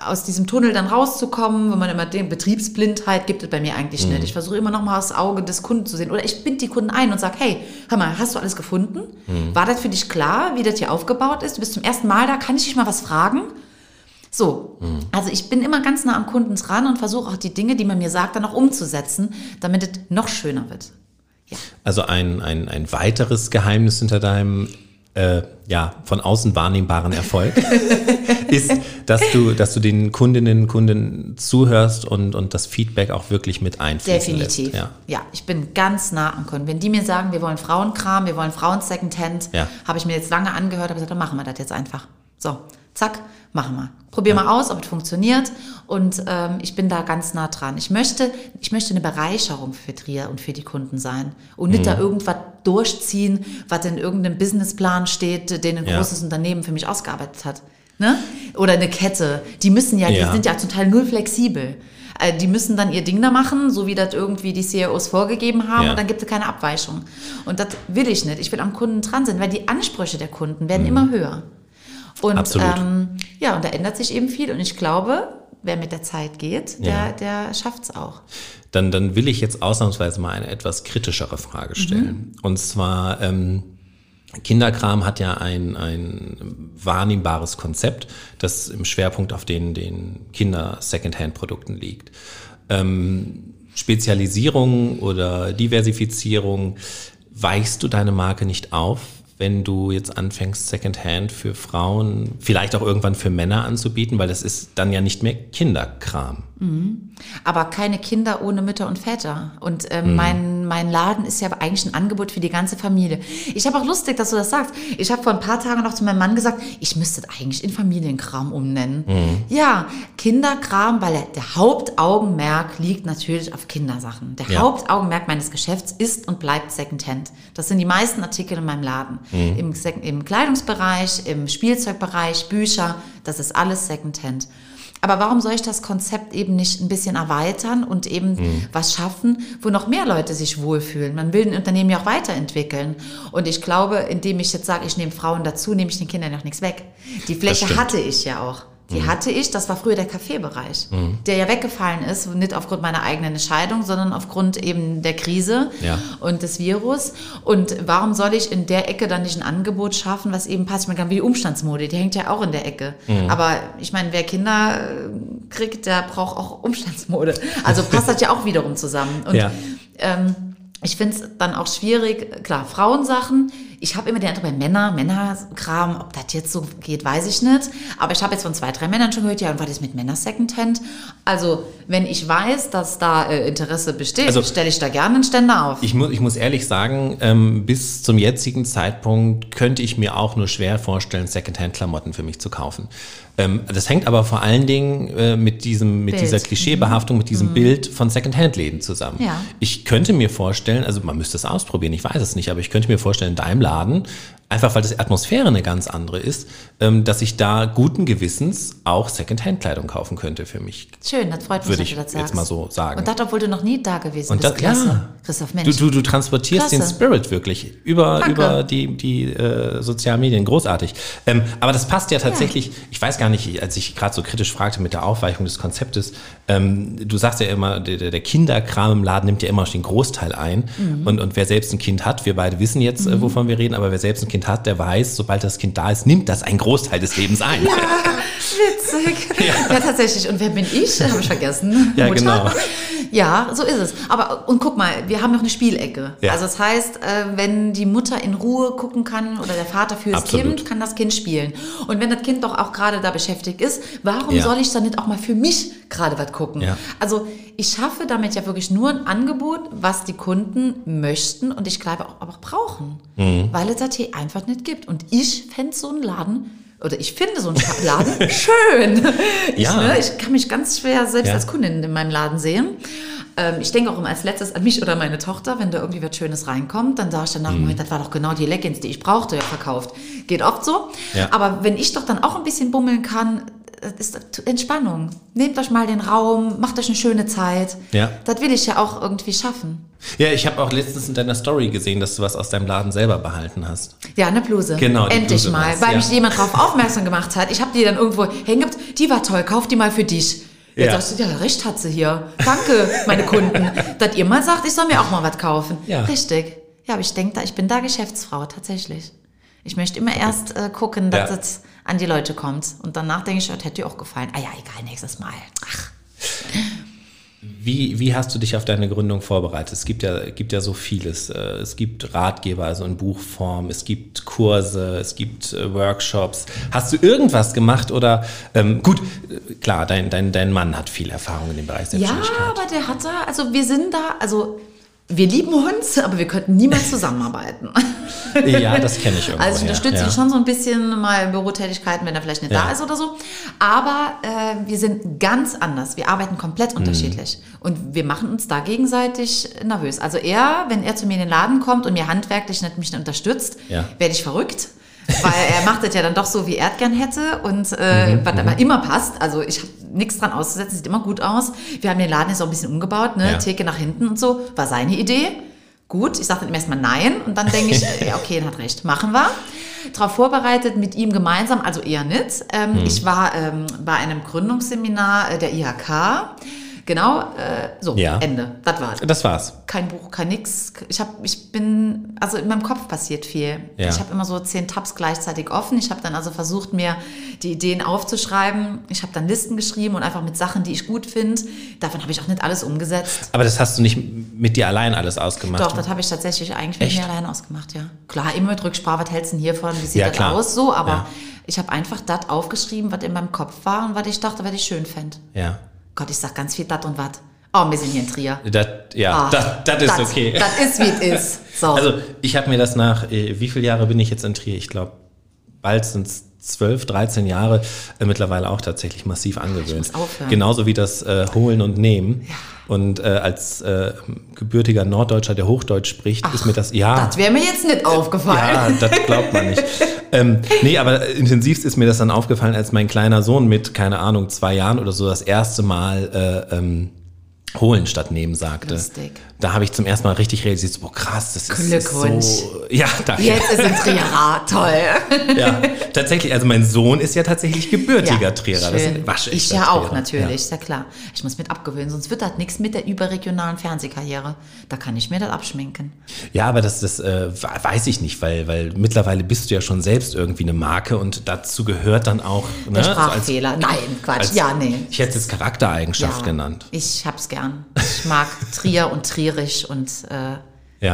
aus diesem Tunnel dann rauszukommen, wenn man immer den Betriebsblindheit gibt es bei mir eigentlich mhm. nicht. Ich versuche immer noch mal das Auge des Kunden zu sehen. Oder ich bind die Kunden ein und sage, hey, hör mal, hast du alles gefunden? Mhm. War das für dich klar, wie das hier aufgebaut ist? Du bist zum ersten Mal da, kann ich dich mal was fragen? So, mhm. also ich bin immer ganz nah am Kunden dran und versuche auch die Dinge, die man mir sagt, dann auch umzusetzen, damit es noch schöner wird.
Ja. Also ein, ein, ein weiteres Geheimnis hinter deinem äh, ja, von außen wahrnehmbaren Erfolg <laughs> ist, dass du, dass du den Kundinnen und Kunden zuhörst und, und das Feedback auch wirklich mit einfließen
Definitiv.
Lässt.
Ja. ja, ich bin ganz nah am Kunden. Wenn die mir sagen, wir wollen Frauenkram, wir wollen Frauen-Secondhand, ja. habe ich mir jetzt lange angehört, habe gesagt, dann machen wir das jetzt einfach. So, zack, machen wir. Probier mal aus, ob es funktioniert. Und ähm, ich bin da ganz nah dran. Ich möchte, ich möchte eine Bereicherung für Trier und für die Kunden sein. Und nicht mhm. da irgendwas durchziehen, was in irgendeinem Businessplan steht, den ein ja. großes Unternehmen für mich ausgearbeitet hat. Ne? Oder eine Kette. Die müssen ja, ja. die sind ja zum Teil null flexibel. Äh, die müssen dann ihr Ding da machen, so wie das irgendwie die CEOs vorgegeben haben, ja. und dann gibt es keine Abweichung. Und das will ich nicht. Ich will am Kunden dran sein, weil die Ansprüche der Kunden werden mhm. immer höher. Und Absolut. Ähm, ja, und da ändert sich eben viel. Und ich glaube, wer mit der Zeit geht, der, ja. der schafft es auch.
Dann, dann will ich jetzt ausnahmsweise mal eine etwas kritischere Frage stellen. Mhm. Und zwar, ähm, Kinderkram hat ja ein, ein wahrnehmbares Konzept, das im Schwerpunkt auf den, den Kinder-Secondhand-Produkten liegt. Ähm, Spezialisierung oder Diversifizierung, weichst du deine Marke nicht auf, wenn du jetzt anfängst, Secondhand für Frauen, vielleicht auch irgendwann für Männer anzubieten, weil das ist dann ja nicht mehr Kinderkram.
Mhm. Aber keine Kinder ohne Mütter und Väter. Und ähm, mhm. mein, mein Laden ist ja eigentlich ein Angebot für die ganze Familie. Ich habe auch lustig, dass du das sagst. Ich habe vor ein paar Tagen noch zu meinem Mann gesagt, ich müsste das eigentlich in Familienkram umnennen. Mhm. Ja, Kinderkram, weil der Hauptaugenmerk liegt natürlich auf Kindersachen. Der ja. Hauptaugenmerk meines Geschäfts ist und bleibt Secondhand. Das sind die meisten Artikel in meinem Laden. Mhm. Im, Im Kleidungsbereich, im Spielzeugbereich, Bücher, das ist alles Secondhand. Aber warum soll ich das Konzept eben nicht ein bisschen erweitern und eben mhm. was schaffen, wo noch mehr Leute sich wohlfühlen? Man will ein Unternehmen ja auch weiterentwickeln. Und ich glaube, indem ich jetzt sage, ich nehme Frauen dazu, nehme ich den Kindern noch nichts weg. Die Fläche hatte ich ja auch. Die mhm. hatte ich, das war früher der Kaffeebereich, mhm. der ja weggefallen ist, nicht aufgrund meiner eigenen Entscheidung, sondern aufgrund eben der Krise ja. und des Virus. Und warum soll ich in der Ecke dann nicht ein Angebot schaffen, was eben passt? Ich meine, wie die Umstandsmode, die hängt ja auch in der Ecke. Mhm. Aber ich meine, wer Kinder äh, kriegt, der braucht auch Umstandsmode. Also passt das ja auch wiederum zusammen. Und ja. ähm, ich finde es dann auch schwierig, klar, Frauensachen, ich habe immer den Eindruck bei Männer, Männerkram, ob das jetzt so geht, weiß ich nicht. Aber ich habe jetzt von zwei, drei Männern schon gehört, ja, und was ist mit Männer Secondhand? Also, wenn ich weiß, dass da äh, Interesse besteht, also, stelle ich da gerne einen Ständer auf.
Ich, mu ich muss ehrlich sagen, ähm, bis zum jetzigen Zeitpunkt könnte ich mir auch nur schwer vorstellen, Secondhand-Klamotten für mich zu kaufen. Ähm, das hängt aber vor allen Dingen äh, mit, diesem, mit dieser Klischeebehaftung, mit diesem mhm. Bild von Secondhand-Läden zusammen. Ja. Ich könnte mir vorstellen, also man müsste es ausprobieren, ich weiß es nicht, aber ich könnte mir vorstellen, in deinem Laden Laden einfach weil die Atmosphäre eine ganz andere ist, ähm, dass ich da guten Gewissens auch Secondhand-Kleidung kaufen könnte für mich.
Schön, das freut mich,
Würde ich jetzt mal so sagen.
Und das, obwohl du noch nie da gewesen
und bist. Das, ja. Christoph, Mensch. Du, du, du transportierst Klasse. den Spirit wirklich über, über die, die äh, sozialen Medien. Großartig. Ähm, aber das passt ja tatsächlich, ja. ich weiß gar nicht, als ich gerade so kritisch fragte mit der Aufweichung des Konzeptes, ähm, du sagst ja immer, der, der, Kinderkram im Laden nimmt ja immer den Großteil ein. Mhm. Und, und wer selbst ein Kind hat, wir beide wissen jetzt, äh, mhm. wovon wir reden, aber wer selbst ein Kind hat, der weiß, sobald das Kind da ist, nimmt das einen Großteil des Lebens ein.
Ja, witzig. Ja, ja tatsächlich. Und wer bin ich? Habe ich vergessen.
Ja, Mutter. genau.
Ja, so ist es. Aber und guck mal, wir haben noch eine Spielecke. Ja. Also das heißt, äh, wenn die Mutter in Ruhe gucken kann oder der Vater fürs Absolut. Kind, kann das Kind spielen. Und wenn das Kind doch auch gerade da beschäftigt ist, warum ja. soll ich dann nicht auch mal für mich gerade was gucken? Ja. Also ich schaffe damit ja wirklich nur ein Angebot, was die Kunden möchten und ich glaube auch, auch brauchen. Mhm. Weil es das hier einfach nicht gibt. Und ich fände so einen Laden oder ich finde so einen Laden <laughs> schön. Ich, ja. ne, ich kann mich ganz schwer selbst ja. als Kundin in meinem Laden sehen. Ähm, ich denke auch immer als letztes an mich oder meine Tochter, wenn da irgendwie was Schönes reinkommt, dann sage ich danach, mhm. das war doch genau die Leggings, die ich brauchte, ja verkauft. Geht oft so. Ja. Aber wenn ich doch dann auch ein bisschen bummeln kann, das ist Entspannung. Nehmt euch mal den Raum, macht euch eine schöne Zeit.
Ja.
Das will ich ja auch irgendwie schaffen.
Ja, ich habe auch letztens in deiner Story gesehen, dass du was aus deinem Laden selber behalten hast.
Ja, eine Bluse.
Genau,
Endlich
Bluse
mal,
war's,
weil
ja.
mich jemand darauf aufmerksam gemacht hat. Ich habe die dann irgendwo hängen gehabt. Die war toll, kauf die mal für dich. Jetzt
Ja.
sagst du, ja, recht hat sie hier. Danke, meine Kunden. <laughs> dass ihr mal sagt, ich soll mir auch mal was kaufen.
Ja.
Richtig. Ja, aber ich denke, da, ich bin da Geschäftsfrau, tatsächlich. Ich möchte immer erst äh, gucken, dass
Ja.
es an die Leute kommt. Und danach denke ich, das hätte dir auch gefallen. Ah ja, egal, nächstes Mal. Ach,
Wie, wie hast du dich auf deine Gründung vorbereitet? Es gibt ja, gibt ja so vieles. Äh, Es gibt Ratgeber, also in Buchform, es gibt Kurse, es gibt äh, Workshops. Hast du irgendwas gemacht oder ähm, gut, äh, klar, dein, dein, dein Mann hat viel Erfahrung in dem Bereich
Ja,
Selbstständigkeit.
aber der hat da, also wir sind da, also wir lieben uns, aber wir könnten niemals zusammenarbeiten. <laughs>
Ja, das kenne ich irgendwo.
Also ich unterstütze
ja.
ihn schon so ein bisschen mal in Bürotätigkeiten, wenn er vielleicht nicht
Ja.
da ist oder so. Aber äh, wir sind ganz anders. Wir arbeiten komplett
Mhm.
unterschiedlich. Und wir machen uns da gegenseitig nervös. Also er, wenn er zu mir in den Laden kommt und mir handwerklich nicht mich unterstützt,
Ja.
werde ich verrückt. Weil er <laughs> macht das ja dann doch so, wie er es gern hätte und äh,
Mhm,
was aber immer passt. Also ich habe nichts dran auszusetzen, sieht immer gut aus. Wir haben den Laden jetzt auch ein bisschen umgebaut, ne?
Ja.
Theke nach hinten und so. War seine Idee. Gut, ich sage dann erstmal nein und dann denke ich, <laughs> ja, okay, er hat recht, machen wir. Darauf vorbereitet mit ihm gemeinsam, also eher nicht. Ähm,
Hm.
Ich war ähm, bei einem Gründungsseminar äh, der IHK. Genau, äh, so,
Ja.
Ende. Das war's.
Das war's.
Kein Buch, kein nix. Ich hab, ich bin, also in meinem Kopf passiert viel.
Ja.
Ich habe immer so zehn Tabs gleichzeitig offen. Ich habe dann also versucht, mir die Ideen aufzuschreiben. Ich habe dann Listen geschrieben und einfach mit Sachen, die ich gut finde. Davon habe ich auch nicht alles umgesetzt.
Aber das hast du nicht mit dir allein alles ausgemacht.
Doch, das habe ich tatsächlich eigentlich mit
Echt?
mir allein ausgemacht, ja. Klar, immer mit Rücksprache, was hältst du denn hiervon, wie sieht
Ja,
das
klar.
aus, so, aber ich habe einfach das aufgeschrieben, was in meinem Kopf war und was ich dachte, was ich schön fände.
ja.
Gott, ich sag ganz viel dat und wat. Oh, wir sind hier in Trier.
Das, ja,
Ah,
das, das ist okay.
Das ist, wie es ist. So.
Also ich habe mir das nach, äh, wie viele Jahre bin ich jetzt in Trier? Ich glaube, bald sind es 12, 13 Jahre äh, mittlerweile auch tatsächlich massiv angewöhnt.
muss aufhören.
Genauso wie das äh, Holen und Nehmen. Und äh, als äh, gebürtiger Norddeutscher, der Hochdeutsch spricht, ist mir das, ja,
das wäre mir jetzt nicht aufgefallen.
ja, das glaubt man nicht. ähm, nee, aber intensivst ist mir das dann aufgefallen, als mein kleiner Sohn mit, keine Ahnung, zwei Jahren oder so das erste Mal äh, ähm, holen statt nehmen sagte.
Lustig.
Da habe ich zum ersten Mal richtig realisiert, so, boah, krass, das ist, ist so. Ja, danke.
Jetzt ist ein Trierer, <laughs> toll.
Ja, tatsächlich, also mein Sohn ist ja tatsächlich gebürtiger Trierer. Das
schön.
ein waschechter
Ich ja auch
Trierer.
natürlich, ist ja klar. Ich muss mit abgewöhnen, sonst wird das nichts mit der überregionalen Fernsehkarriere. Da kann ich mir das abschminken.
Ja, aber das, das äh, weiß ich nicht, weil, weil mittlerweile bist du ja schon selbst irgendwie eine Marke und dazu gehört dann auch. Ne,
Der
so als-
Sprachfehler. Nein, Quatsch.
als-
ja, nee.
Ich hätte es Charaktereigenschaft
Ja,
genannt.
Ich hab's gern. Ich mag Trier und Trierisch und äh,
Ja.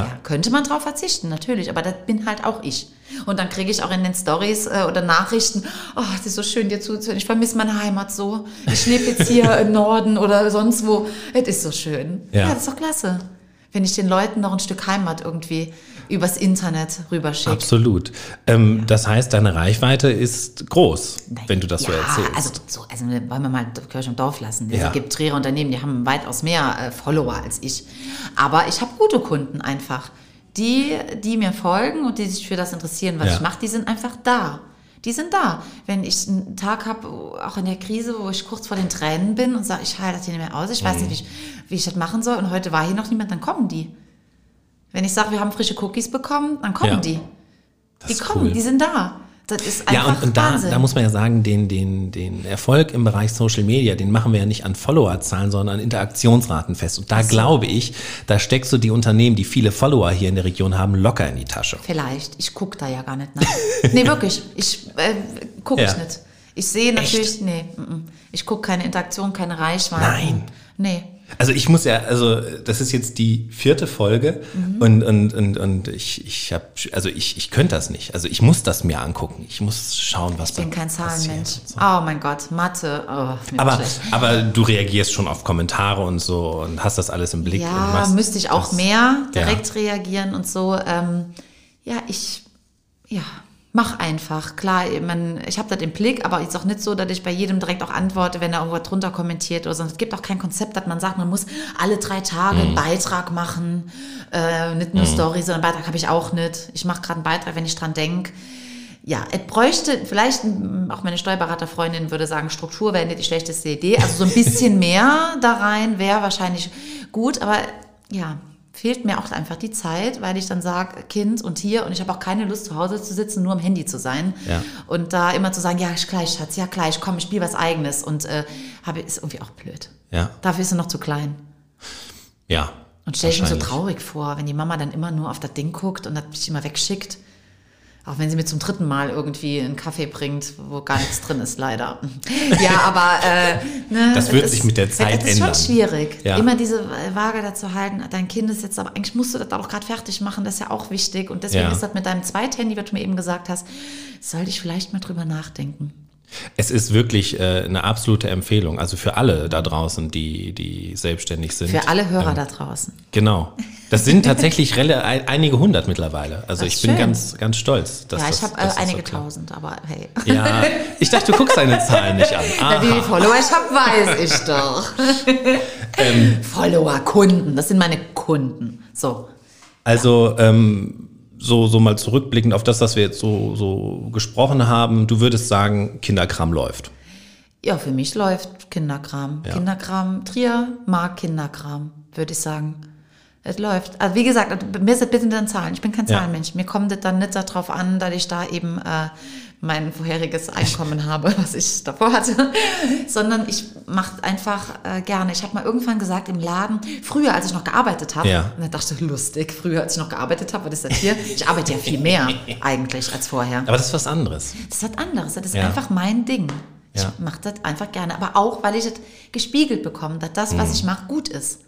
ja, könnte man drauf verzichten, natürlich, aber das bin halt auch ich. Und dann kriege ich auch in den Stories äh, oder Nachrichten, oh, das ist so schön dir zuzuhören, ich vermisse meine Heimat so. Ich lebe jetzt hier <laughs> im Norden oder sonst wo. Es ist so schön.
Ja.
Ja. das ist doch klasse. Wenn ich den Leuten noch ein Stück Heimat irgendwie übers Internet rüberschicke.
Absolut. Ähm, Das heißt, deine Reichweite ist groß,
Nein.
wenn du das so
ja,
erzählst.
Also, so, also wollen wir mal Kirche und Dorf lassen.
Ja.
Es gibt Trierer Unternehmen, die haben weitaus mehr äh, Follower als ich. Aber ich habe gute Kunden einfach. Die, die mir folgen und die sich für das interessieren, was
Ja.
ich mache, die sind einfach da. Die sind da. Wenn ich einen Tag habe, auch in der Krise, wo ich kurz vor den Tränen bin und sage, ich halte das hier nicht mehr aus, ich weiß nicht, wie ich, wie ich das machen soll und heute war hier noch niemand, dann kommen die. Wenn ich sage, wir haben frische Cookies bekommen, dann kommen
Ja.
die.
Das
Die kommen,
cool.
die sind da. Das ist einfach
Ja, und, und da, da muss man ja sagen, den, den, den Erfolg im Bereich Social Media, den machen wir ja nicht an Followerzahlen, sondern an Interaktionsraten fest. Und da glaube ich, da steckst du die Unternehmen, die viele Follower hier in der Region haben, locker in die Tasche.
Vielleicht. Ich gucke da ja gar nicht nach. <laughs> nee, wirklich. Ich äh, gucke
Ja.
ich nicht. Ich sehe natürlich, nee, mm, mm. ich gucke keine Interaktion, keine Reichweite.
Nein.
Nee.
Also ich muss ja, also das ist jetzt die vierte Folge
Mhm.
und, und, und, und ich, ich habe, also ich, ich könnte das nicht. Also ich muss das mir angucken. Ich muss schauen, was
Ich bin kein
passiert
Zahlenmensch.
so.
Oh mein Gott, Mathe. Oh,
Aber,
schlecht.
aber du reagierst schon auf Kommentare und so und hast das alles im Blick.
Ja, müsste ich auch
das-
mehr direkt reagieren und so. Ähm, ja, ich, ja, mach einfach. Klar, man, ich habe das im Blick, aber ist auch nicht so, dass ich bei jedem direkt auch antworte, wenn er irgendwas drunter kommentiert oder sonst. Es gibt auch kein Konzept, dass man sagt, man muss alle drei Tage
Mhm.
einen Beitrag machen. Äh, nicht nur Story, sondern Beitrag habe ich auch nicht. Ich mache gerade einen Beitrag, wenn ich dran denke. ja, es bräuchte vielleicht, auch meine Steuerberaterfreundin würde sagen, Struktur wäre nicht die schlechteste Idee. Also so ein bisschen <laughs> mehr da rein wäre wahrscheinlich gut, aber ja, fehlt mir auch einfach die Zeit, weil ich dann sage, Kind und hier und ich habe auch keine Lust zu Hause zu sitzen, nur am Handy zu sein ja. und da immer zu sagen, ja gleich Schatz, ja gleich, komm, ich spiele was Eigenes und äh, habe ist irgendwie auch blöd. Ja. Dafür ist er noch zu klein.
Ja.
Und stelle ich mir so traurig vor, wenn die Mama dann immer nur auf das Ding guckt und das mich immer wegschickt. Auch wenn sie mir zum dritten Mal irgendwie einen Kaffee bringt, wo gar nichts drin ist, leider. <laughs> Ja, aber äh,
ne, das wird sich mit der Zeit ändern.
Das ist ändern. schon schwierig, ja. immer diese Waage dazu halten. Dein Kind ist jetzt, aber eigentlich musst du das auch gerade fertig machen, das ist ja auch wichtig. Und deswegen ja. ist das mit deinem Zweithandy, was du mir eben gesagt hast, sollte ich vielleicht mal drüber nachdenken.
Es ist wirklich äh, eine absolute Empfehlung, also für alle da draußen, die, die selbstständig sind.
Für alle Hörer ähm, da draußen.
Genau. Das sind tatsächlich einige hundert mittlerweile. Also ich bin ganz, ganz stolz.
Dass ja, ich habe äh, einige so tausend, aber hey.
Ja, ich dachte, du guckst deine Zahlen nicht an.
Aha. Wie viele Follower ich habe, weiß ich doch. ähm, Follower, Kunden, das sind meine Kunden. So.
Also, ähm, so, so mal zurückblickend auf das, was wir jetzt so, so gesprochen haben, du würdest sagen, Kinderkram läuft.
Ja, für mich läuft Kinderkram. Ja. Kinderkram, Trier mag Kinderkram, würde ich sagen. Es läuft. Also wie gesagt, mir ist das bitte dann Zahlen. Ich bin kein Zahlenmensch. Ja. Mir kommt es dann nicht darauf an, dass ich da eben äh, mein vorheriges Einkommen habe, <laughs> was ich davor hatte, sondern ich mache einfach äh, gerne. Ich habe mal irgendwann gesagt im Laden, früher als ich noch gearbeitet habe, ja. und da dachte ich, lustig, früher als ich noch gearbeitet habe, was ist das hier? Ich arbeite ja viel mehr <laughs> eigentlich als vorher.
Aber das ist was anderes.
Das ist was anderes. Das ist ja. einfach mein Ding. Ich ja. mache das einfach gerne, aber auch, weil ich das gespiegelt bekomme, dass das, was mhm. ich mache, gut ist.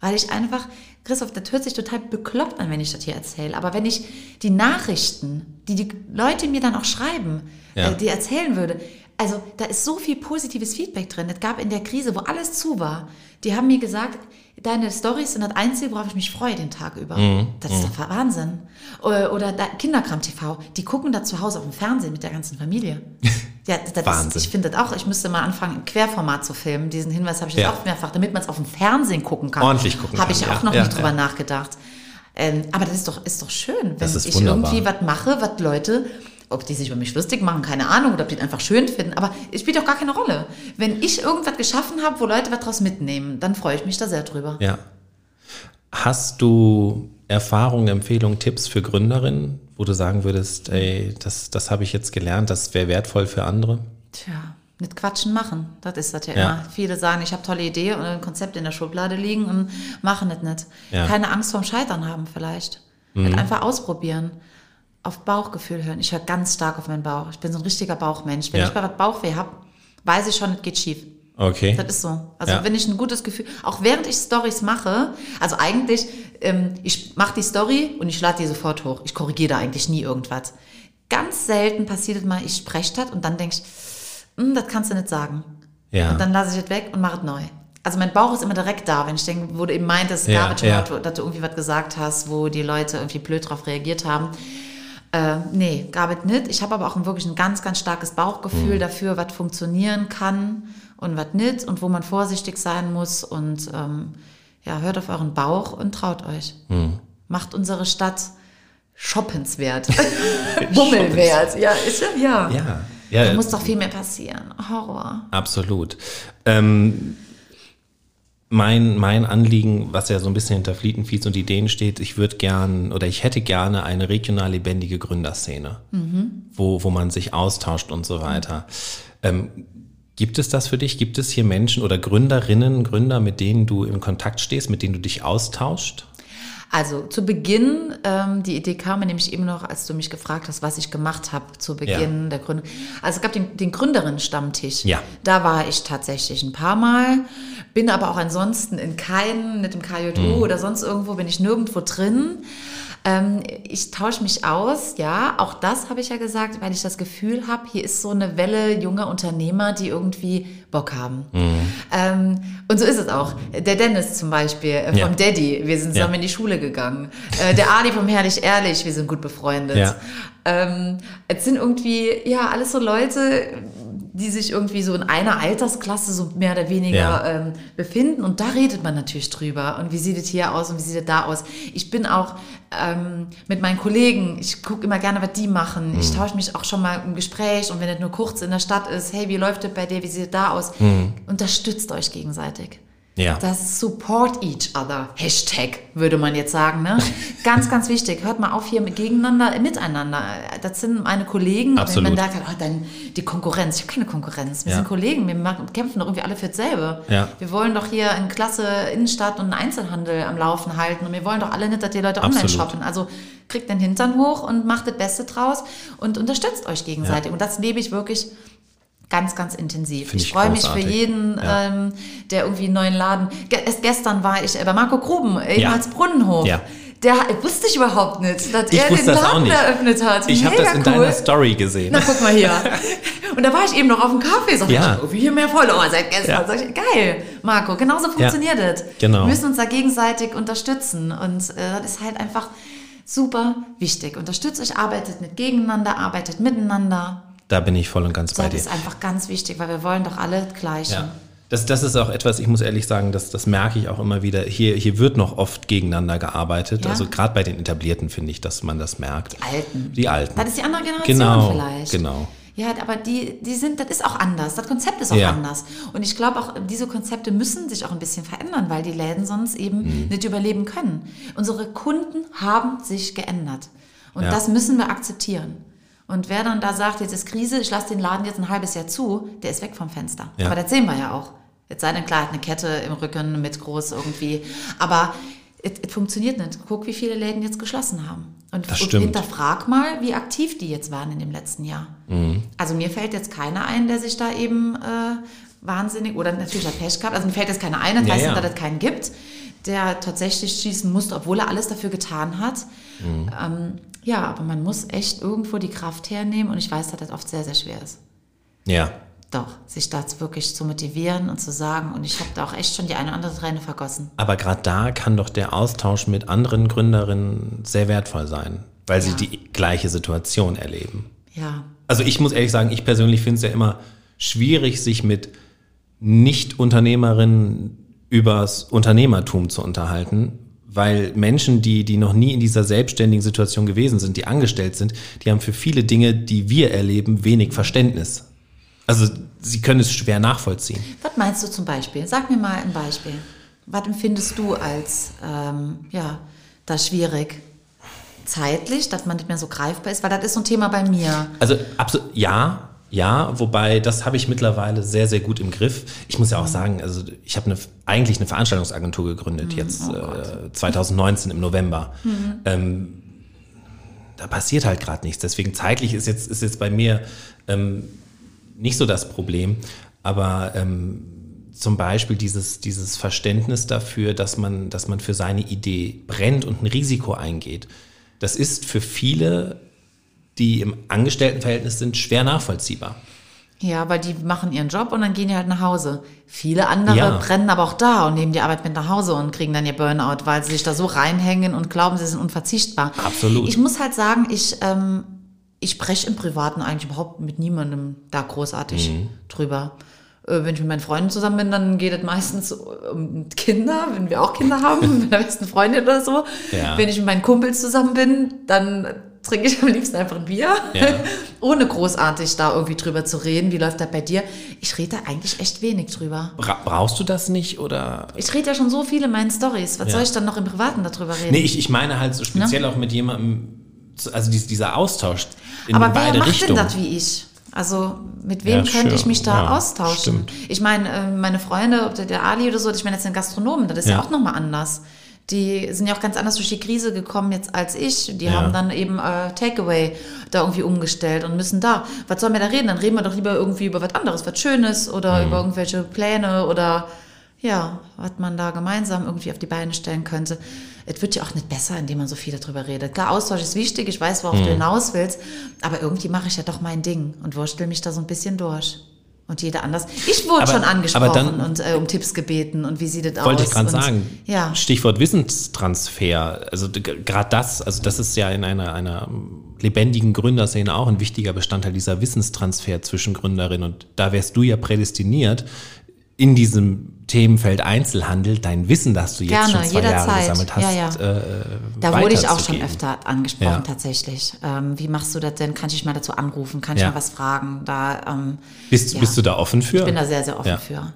Weil ich einfach, Christoph, das hört sich total bekloppt an, wenn ich das hier erzähle. Aber wenn ich die Nachrichten, die die Leute mir dann auch schreiben, ja. äh, die erzählen würde, also da ist so viel positives Feedback drin. Es gab in der Krise, wo alles zu war, die haben mir gesagt, deine Stories sind das Einzige, worauf ich mich freue den Tag über. Mhm. Das ist mhm. doch Wahnsinn. Oder, oder Kinderkram TV, die gucken da zu Hause auf dem Fernsehen mit der ganzen Familie. <laughs> Ja, das Wahnsinn. Ist, ich finde das auch. Ich müsste mal anfangen, im Querformat zu filmen. Diesen Hinweis habe ich jetzt ja. auch mehrfach, damit man es auf dem Fernsehen gucken kann.
Ordentlich gucken
Habe ich ja. auch noch ja, nicht drüber nachgedacht. Ähm, aber das ist doch, ist doch schön, wenn ich wunderbar. irgendwie was mache, was Leute ob die sich über mich lustig machen, keine Ahnung, oder ob die es einfach schön finden, aber es spielt doch gar keine Rolle. Wenn ich irgendwas geschaffen habe, wo Leute was draus mitnehmen, dann freue ich mich da sehr drüber.
Ja. Hast du Erfahrungen, Empfehlungen, Tipps für Gründerinnen, wo du sagen würdest, ey, das, das habe ich jetzt gelernt, das wäre wertvoll für andere?
Tja, nicht quatschen machen. Das ist das ja, ja. immer. Viele sagen, ich habe tolle Idee und ein Konzept in der Schublade liegen und machen es nicht. Ja. Keine Angst vorm Scheitern haben vielleicht. Mhm. Einfach ausprobieren auf Bauchgefühl hören. Ich höre ganz stark auf meinen Bauch. Ich bin so ein richtiger Bauchmensch. Wenn ja. ich bei was Bauchweh habe, weiß ich schon, es geht schief.
Okay.
Das ist so. Also ja. wenn ich ein gutes Gefühl, auch während ich Stories mache, also eigentlich, ähm, ich mache die Story und ich lade die sofort hoch. Ich korrigiere da eigentlich nie irgendwas. Ganz selten passiert es mal, ich spreche das und dann denke ich, hm, das kannst du nicht sagen. Ja. Und dann lasse ich es weg und mache es neu. Also mein Bauch ist immer direkt da, wenn ich denke, wo du eben meintest, ja, Garbage ja. dass du irgendwie was gesagt hast, wo die Leute irgendwie blöd drauf reagiert haben äh, nee, gab es nicht. Ich habe aber auch wirklich ein ganz, ganz starkes Bauchgefühl mhm. dafür, was funktionieren kann und was nicht und wo man vorsichtig sein muss. Und ähm, ja, hört auf euren Bauch und traut euch. Mhm. Macht unsere Stadt shoppenswert. Bummelwert. <laughs> <laughs> Ja, ist ja, ja.
Ja. ja.
Da muss doch viel mehr passieren. Horror.
Absolut. Ähm, mein, mein Anliegen, was ja so ein bisschen hinter Flietenfeeds und Ideen steht, ich würde gern oder ich hätte gerne eine regional lebendige Gründerszene, mhm. wo, wo man sich austauscht und so weiter. Ähm, gibt es das für dich? Gibt es hier Menschen oder Gründerinnen, Gründer, mit denen du in Kontakt stehst, mit denen du dich austauscht?
Also zu Beginn, ähm, die Idee kam mir nämlich eben noch, als du mich gefragt hast, was ich gemacht habe zu Beginn ja. der Gründung. Also es gab den, den Gründerinnen-Stammtisch. Ja. Da war ich tatsächlich ein paar Mal, bin aber auch ansonsten in keinem, nicht im KJO mhm. oder sonst irgendwo, bin ich nirgendwo drin. Ähm, ich tausche mich aus, ja, auch das habe ich ja gesagt, weil ich das Gefühl habe, hier ist so eine Welle junger Unternehmer, die irgendwie Bock haben. Mhm. Ähm, und so ist es auch. Der Dennis zum Beispiel äh, vom ja. Daddy, wir sind zusammen ja. in die Schule gegangen. Äh, der Adi vom Herrlich Ehrlich, wir sind gut befreundet. Ja. Ähm, es sind irgendwie, ja, alles so Leute, die sich irgendwie so in einer Altersklasse so mehr oder weniger ja. ähm, befinden. Und da redet man natürlich drüber. Und wie sieht es hier aus und wie sieht es da aus? Ich bin auch ähm, mit meinen Kollegen, ich gucke immer gerne, was die machen. Mhm. Ich tausche mich auch schon mal im Gespräch und wenn es nur kurz in der Stadt ist, hey, wie läuft es bei dir, wie sieht es da aus? Mhm. Unterstützt euch gegenseitig. Ja. Das Support each other. Hashtag, würde man jetzt sagen. Ne? <laughs> ganz, ganz wichtig. Hört mal auf hier mit gegeneinander, miteinander. Das sind meine Kollegen.
Absolut.
Wenn man da oh, dann die Konkurrenz. Ich habe keine Konkurrenz. Wir ja. sind Kollegen. Wir machen, kämpfen doch irgendwie alle für dasselbe. Ja. Wir wollen doch hier in Klasse Innenstadt und Einzelhandel am Laufen halten. Und wir wollen doch alle nicht, dass die Leute online Absolut. shoppen. Also kriegt den Hintern hoch und macht das Beste draus und unterstützt euch gegenseitig. Und das lebe ich wirklich ganz, ganz intensiv.
Find
ich, ich freue mich für jeden, ja. ähm, der irgendwie einen neuen Laden. Ge erst gestern war ich bei Marco Gruben, ehemals ja. Brunnenhof. Ja. Der wusste ich überhaupt nicht, dass
ich
er den Laden eröffnet hat.
Ich habe das in cool. deiner Story gesehen.
Na, guck mal hier. <laughs> Und da war ich eben noch auf dem Kaffee. Sag ja. ich, hier mehr Follower seit gestern. Ja. Sag ich, geil, Marco, genauso funktioniert es. Genau. Wir müssen uns da gegenseitig unterstützen. Und äh, das ist halt einfach super wichtig. Unterstützt euch, arbeitet nicht gegeneinander, arbeitet miteinander.
Da bin ich voll und ganz bei dir.
Das ist einfach ganz wichtig, weil wir wollen doch alle gleich. Ja.
Das, das ist auch etwas, ich muss ehrlich sagen, das, das merke ich auch immer wieder. Hier, hier wird noch oft gegeneinander gearbeitet. Ja. Also gerade bei den Etablierten finde ich, dass man das merkt.
Die Alten.
Die Alten.
Das ist die andere Generation
genau,
vielleicht.
Genau.
Ja, aber die, die sind, das ist auch anders. Das Konzept ist auch ja. anders. Und ich glaube auch, diese Konzepte müssen sich auch ein bisschen verändern, weil die Läden sonst eben mhm. nicht überleben können. Unsere Kunden haben sich geändert. Und ja. das müssen wir akzeptieren. Und wer dann da sagt, jetzt ist Krise, ich lasse den Laden jetzt ein halbes Jahr zu, der ist weg vom Fenster. Ja. Aber das sehen wir ja auch. Jetzt sei denn klar, hat eine Kette im Rücken mit groß irgendwie. Aber es funktioniert nicht. Guck, wie viele Läden jetzt geschlossen haben. Und, und hinterfrag mal, wie aktiv die jetzt waren in dem letzten Jahr. Mhm. Also mir fällt jetzt keiner ein, der sich da eben äh, wahnsinnig oder natürlich hat Pech gehabt. Also mir fällt jetzt keiner ein, das ja, heißt ja. nicht, dass es keinen gibt, der tatsächlich schießen musste, obwohl er alles dafür getan hat. Mhm. Ähm, ja, aber man muss echt irgendwo die Kraft hernehmen und ich weiß, dass das oft sehr, sehr schwer ist.
Ja.
Doch, sich da wirklich zu motivieren und zu sagen, und ich habe da auch echt schon die eine oder andere Träne vergossen.
Aber gerade da kann doch der Austausch mit anderen Gründerinnen sehr wertvoll sein, weil ja. sie die gleiche Situation erleben.
Ja.
Also ich muss ehrlich sagen, ich persönlich finde es ja immer schwierig, sich mit Nicht-Unternehmerinnen übers Unternehmertum zu unterhalten, weil Menschen, die, die noch nie in dieser selbstständigen Situation gewesen sind, die angestellt sind, die haben für viele Dinge, die wir erleben, wenig Verständnis. Also sie können es schwer nachvollziehen.
Was meinst du zum Beispiel? Sag mir mal ein Beispiel. Was empfindest du als, ähm, ja, das schwierig? Zeitlich, dass man nicht mehr so greifbar ist? Weil das ist so ein Thema bei mir.
Also absolut, ja, ja, wobei das habe ich mittlerweile sehr, sehr gut im Griff. Ich muss ja auch sagen, also ich habe eine, eigentlich eine Veranstaltungsagentur gegründet, mhm. jetzt oh äh, 2019 im November. Mhm. Ähm, da passiert halt gerade nichts. Deswegen zeitlich ist jetzt, ist jetzt bei mir ähm, nicht so das Problem. Aber ähm, zum Beispiel dieses, dieses Verständnis dafür, dass man, dass man für seine Idee brennt und ein Risiko eingeht. Das ist für viele die im Angestelltenverhältnis sind, schwer nachvollziehbar.
Ja, weil die machen ihren Job und dann gehen die halt nach Hause. Viele andere ja. brennen aber auch da und nehmen die Arbeit mit nach Hause und kriegen dann ihr Burnout, weil sie sich da so reinhängen und glauben, sie sind unverzichtbar.
Absolut.
Ich muss halt sagen, ich, ähm, ich spreche im Privaten eigentlich überhaupt mit niemandem da großartig mhm. drüber. Äh, wenn ich mit meinen Freunden zusammen bin, dann geht es meistens um Kinder, wenn wir auch Kinder haben, <laughs> mit der besten Freundin oder so. Ja. Wenn ich mit meinen Kumpels zusammen bin, dann trinke ich am liebsten einfach ein Bier, ja. <laughs> ohne großartig da irgendwie drüber zu reden. Wie läuft das bei dir? Ich rede da eigentlich echt wenig drüber.
Bra brauchst du das nicht oder?
Ich rede ja schon so viel in meinen Stories. Was ja. soll ich dann noch im Privaten darüber reden?
Nee, ich, ich meine halt so speziell ja? auch mit jemandem, also dieser Austausch in
Aber
beide
wer macht
Richtungen.
denn das wie ich? Also mit wem ja, könnte ich mich da ja, austauschen? Stimmt. Ich meine, äh, meine Freunde, ob der Ali oder so, ich meine jetzt den Gastronomen, das ist ja, ja auch nochmal anders die sind ja auch ganz anders durch die Krise gekommen jetzt als ich. Die ja. haben dann eben äh, Takeaway da irgendwie umgestellt und müssen da. Was sollen wir da reden? Dann reden wir doch lieber irgendwie über was anderes, was Schönes oder mhm. über irgendwelche Pläne oder ja, was man da gemeinsam irgendwie auf die Beine stellen könnte. Es wird ja auch nicht besser, indem man so viel darüber redet. Klar, Austausch ist wichtig, ich weiß, worauf mhm. du hinaus willst, aber irgendwie mache ich ja doch mein Ding und wurstel mich da so ein bisschen durch. Und jeder anders. Ich wurde aber, schon angesprochen dann, und äh, um Tipps gebeten und wie sieht das
aus? Wollte ich gerade sagen.
Ja.
Stichwort Wissenstransfer. Also gerade das, also das ist ja in einer, einer lebendigen Gründerszene auch ein wichtiger Bestandteil dieser Wissenstransfer zwischen Gründerinnen. Und da wärst du ja prädestiniert, in diesem Themenfeld Einzelhandel dein Wissen, das du jetzt
Gerne,
schon zwei
jederzeit.
Jahre gesammelt hast,
ja, ja.
Äh,
da wurde ich auch schon öfter angesprochen
Ja.
tatsächlich. Ähm, wie machst du das denn? Kann ich dich mal dazu anrufen? Kann ich mal was fragen? Da ähm,
Bist, bist du da offen für?
Ich bin da sehr, sehr offen für.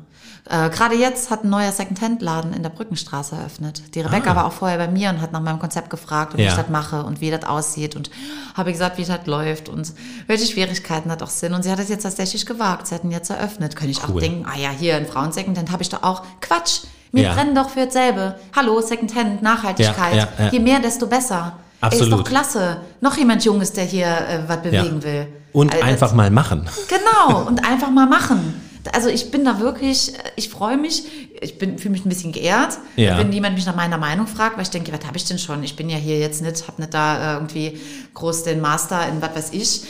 Äh, Gerade jetzt hat ein neuer Secondhand-Laden in der Brückenstraße eröffnet. Die Rebecca
Ah.
war auch vorher bei mir und hat nach meinem Konzept gefragt und wie
Ja.
ich das mache und wie das aussieht und habe gesagt, wie das läuft und welche Schwierigkeiten das auch sind. Und sie hat es jetzt tatsächlich gewagt. Sie hat ihn jetzt eröffnet. Könnte ich auch
Cool.
denken, ah ja, hier in Frauen-Secondhand habe ich doch auch. Quatsch! Wir
Ja.
brennen doch für dasselbe. Hallo, Secondhand, Nachhaltigkeit.
Ja, ja.
Je mehr, desto besser. Ey, ist
Absolut.
doch klasse. Noch jemand Junges, der hier äh, was bewegen will.
Und
Also,
einfach mal machen.
Genau, und einfach mal machen. Also ich bin da wirklich, ich freue mich, ich bin fühle mich ein bisschen geehrt,
Ja.
wenn jemand mich nach meiner Meinung fragt, weil ich denke, was habe ich denn schon? Ich bin ja hier jetzt nicht, habe nicht da äh, irgendwie groß den Master in was weiß ich,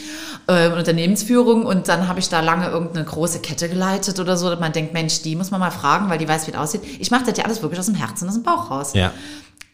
äh, Unternehmensführung und dann habe ich da lange irgendeine große Kette geleitet oder so, dass man denkt, Mensch, die muss man mal fragen, weil die weiß, wie es aussieht. Ich mache das ja alles wirklich aus dem Herzen, aus dem Bauch raus.
Ja.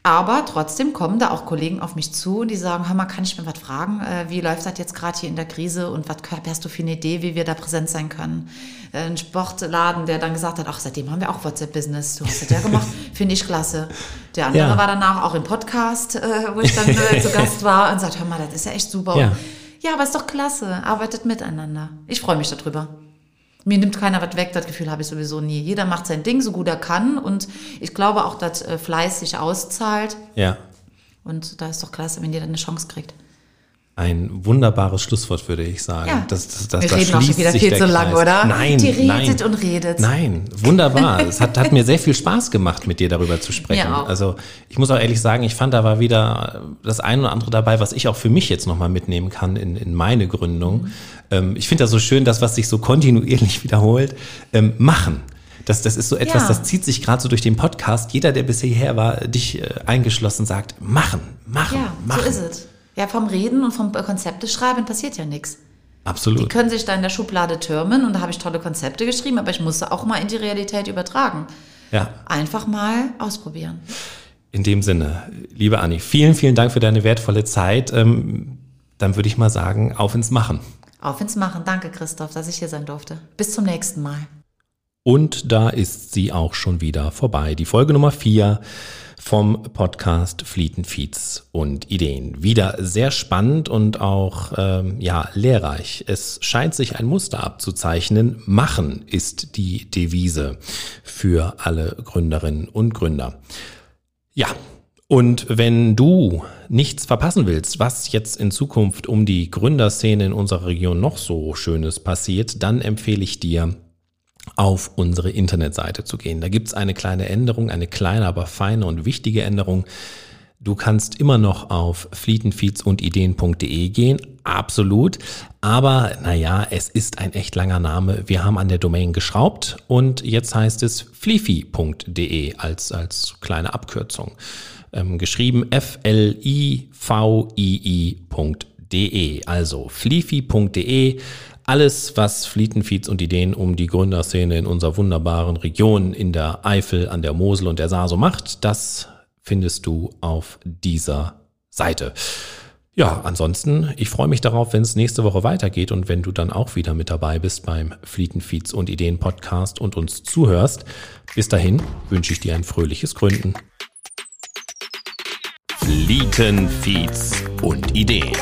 Aber trotzdem kommen da auch Kollegen auf mich zu und die sagen, hör mal, kann ich mir was fragen? Äh, wie läuft das jetzt gerade hier in der Krise und was hast du für eine Idee, wie wir da präsent sein können? Äh, ein Sportladen, der dann gesagt hat, ach, seitdem haben wir auch WhatsApp-Business. Du hast das ja gemacht, <laughs> finde ich klasse. Der andere
Ja.
war danach auch im Podcast, äh, wo ich dann zu Gast war und sagt, hör mal, das ist ja echt super.
Ja.
ja, aber ist doch klasse, arbeitet miteinander. Ich freue mich darüber. Mir nimmt keiner was weg, das Gefühl habe ich sowieso nie. Jeder macht sein Ding so gut er kann und ich glaube auch, dass äh, Fleiß sich auszahlt.
Ja.
Und da ist doch klasse, wenn jeder eine Chance kriegt.
Ein wunderbares Schlusswort, würde ich sagen.
Ja.
Das, das, das,
Wir
da
reden auch schon wieder
sich
viel
der
zu lang,
Kreis.
oder?
Nein,
Die redet
nein.
und redet.
Nein, wunderbar. es hat, hat mir sehr viel Spaß gemacht, mit dir darüber zu sprechen.
Auch.
Also ich muss auch ehrlich sagen, ich fand, da war wieder das eine oder andere dabei, was ich auch für mich jetzt nochmal mitnehmen kann in, in meine Gründung.
Mhm.
Ähm, ich finde das so schön, das, was sich so kontinuierlich <laughs> wiederholt, ähm, machen. Das, das ist so etwas,
Ja.
das zieht sich gerade so durch den Podcast. Jeder, der bisher her war, dich äh, eingeschlossen, sagt, machen, machen,
Ja,
machen.
so ist es. Ja, vom Reden und vom Konzepte schreiben passiert ja nichts. Die
Absolut.
können sich da in der Schublade türmen und da habe ich tolle Konzepte geschrieben, aber ich musste auch mal in die Realität übertragen.
Ja.
Einfach mal ausprobieren.
In dem Sinne, liebe Anni, vielen, vielen Dank für deine wertvolle Zeit. Ähm, dann würde ich mal sagen, auf ins Machen.
Auf ins Machen. Danke, Christoph, dass ich hier sein durfte. Bis zum nächsten Mal.
Und da ist sie auch schon wieder vorbei. Die Folge Nummer vier vom Podcast Fleeten Feeds und Ideen. Wieder sehr spannend und auch ähm, ja lehrreich. Es scheint sich ein Muster abzuzeichnen. Machen ist die Devise für alle Gründerinnen und Gründer. Ja, und wenn du nichts verpassen willst, was jetzt in Zukunft um die Gründerszene in unserer Region noch so Schönes passiert, dann empfehle ich dir, auf unsere Internetseite zu gehen. Da gibt's eine kleine Änderung, eine kleine, aber feine und wichtige Änderung. Du kannst immer noch auf flietenfeeds-und-ideen.de gehen, absolut. Aber naja, es ist ein echt langer Name. Wir haben an der Domain geschraubt und jetzt heißt es flifi.de als, als kleine Abkürzung. Ähm, geschrieben F-L-I-V-I-I.de. Also flifi.de. Alles, was Flietenfeeds und Ideen um die Gründerszene in unserer wunderbaren Region in der Eifel, an der Mosel und der Saar so macht, das findest du auf dieser Seite. Ja, ansonsten, ich freue mich darauf, wenn es nächste Woche weitergeht und wenn du dann auch wieder mit dabei bist beim Flietenfeeds und Ideen Podcast und uns zuhörst. Bis dahin wünsche ich dir ein fröhliches Gründen. Flietenfeeds und Ideen.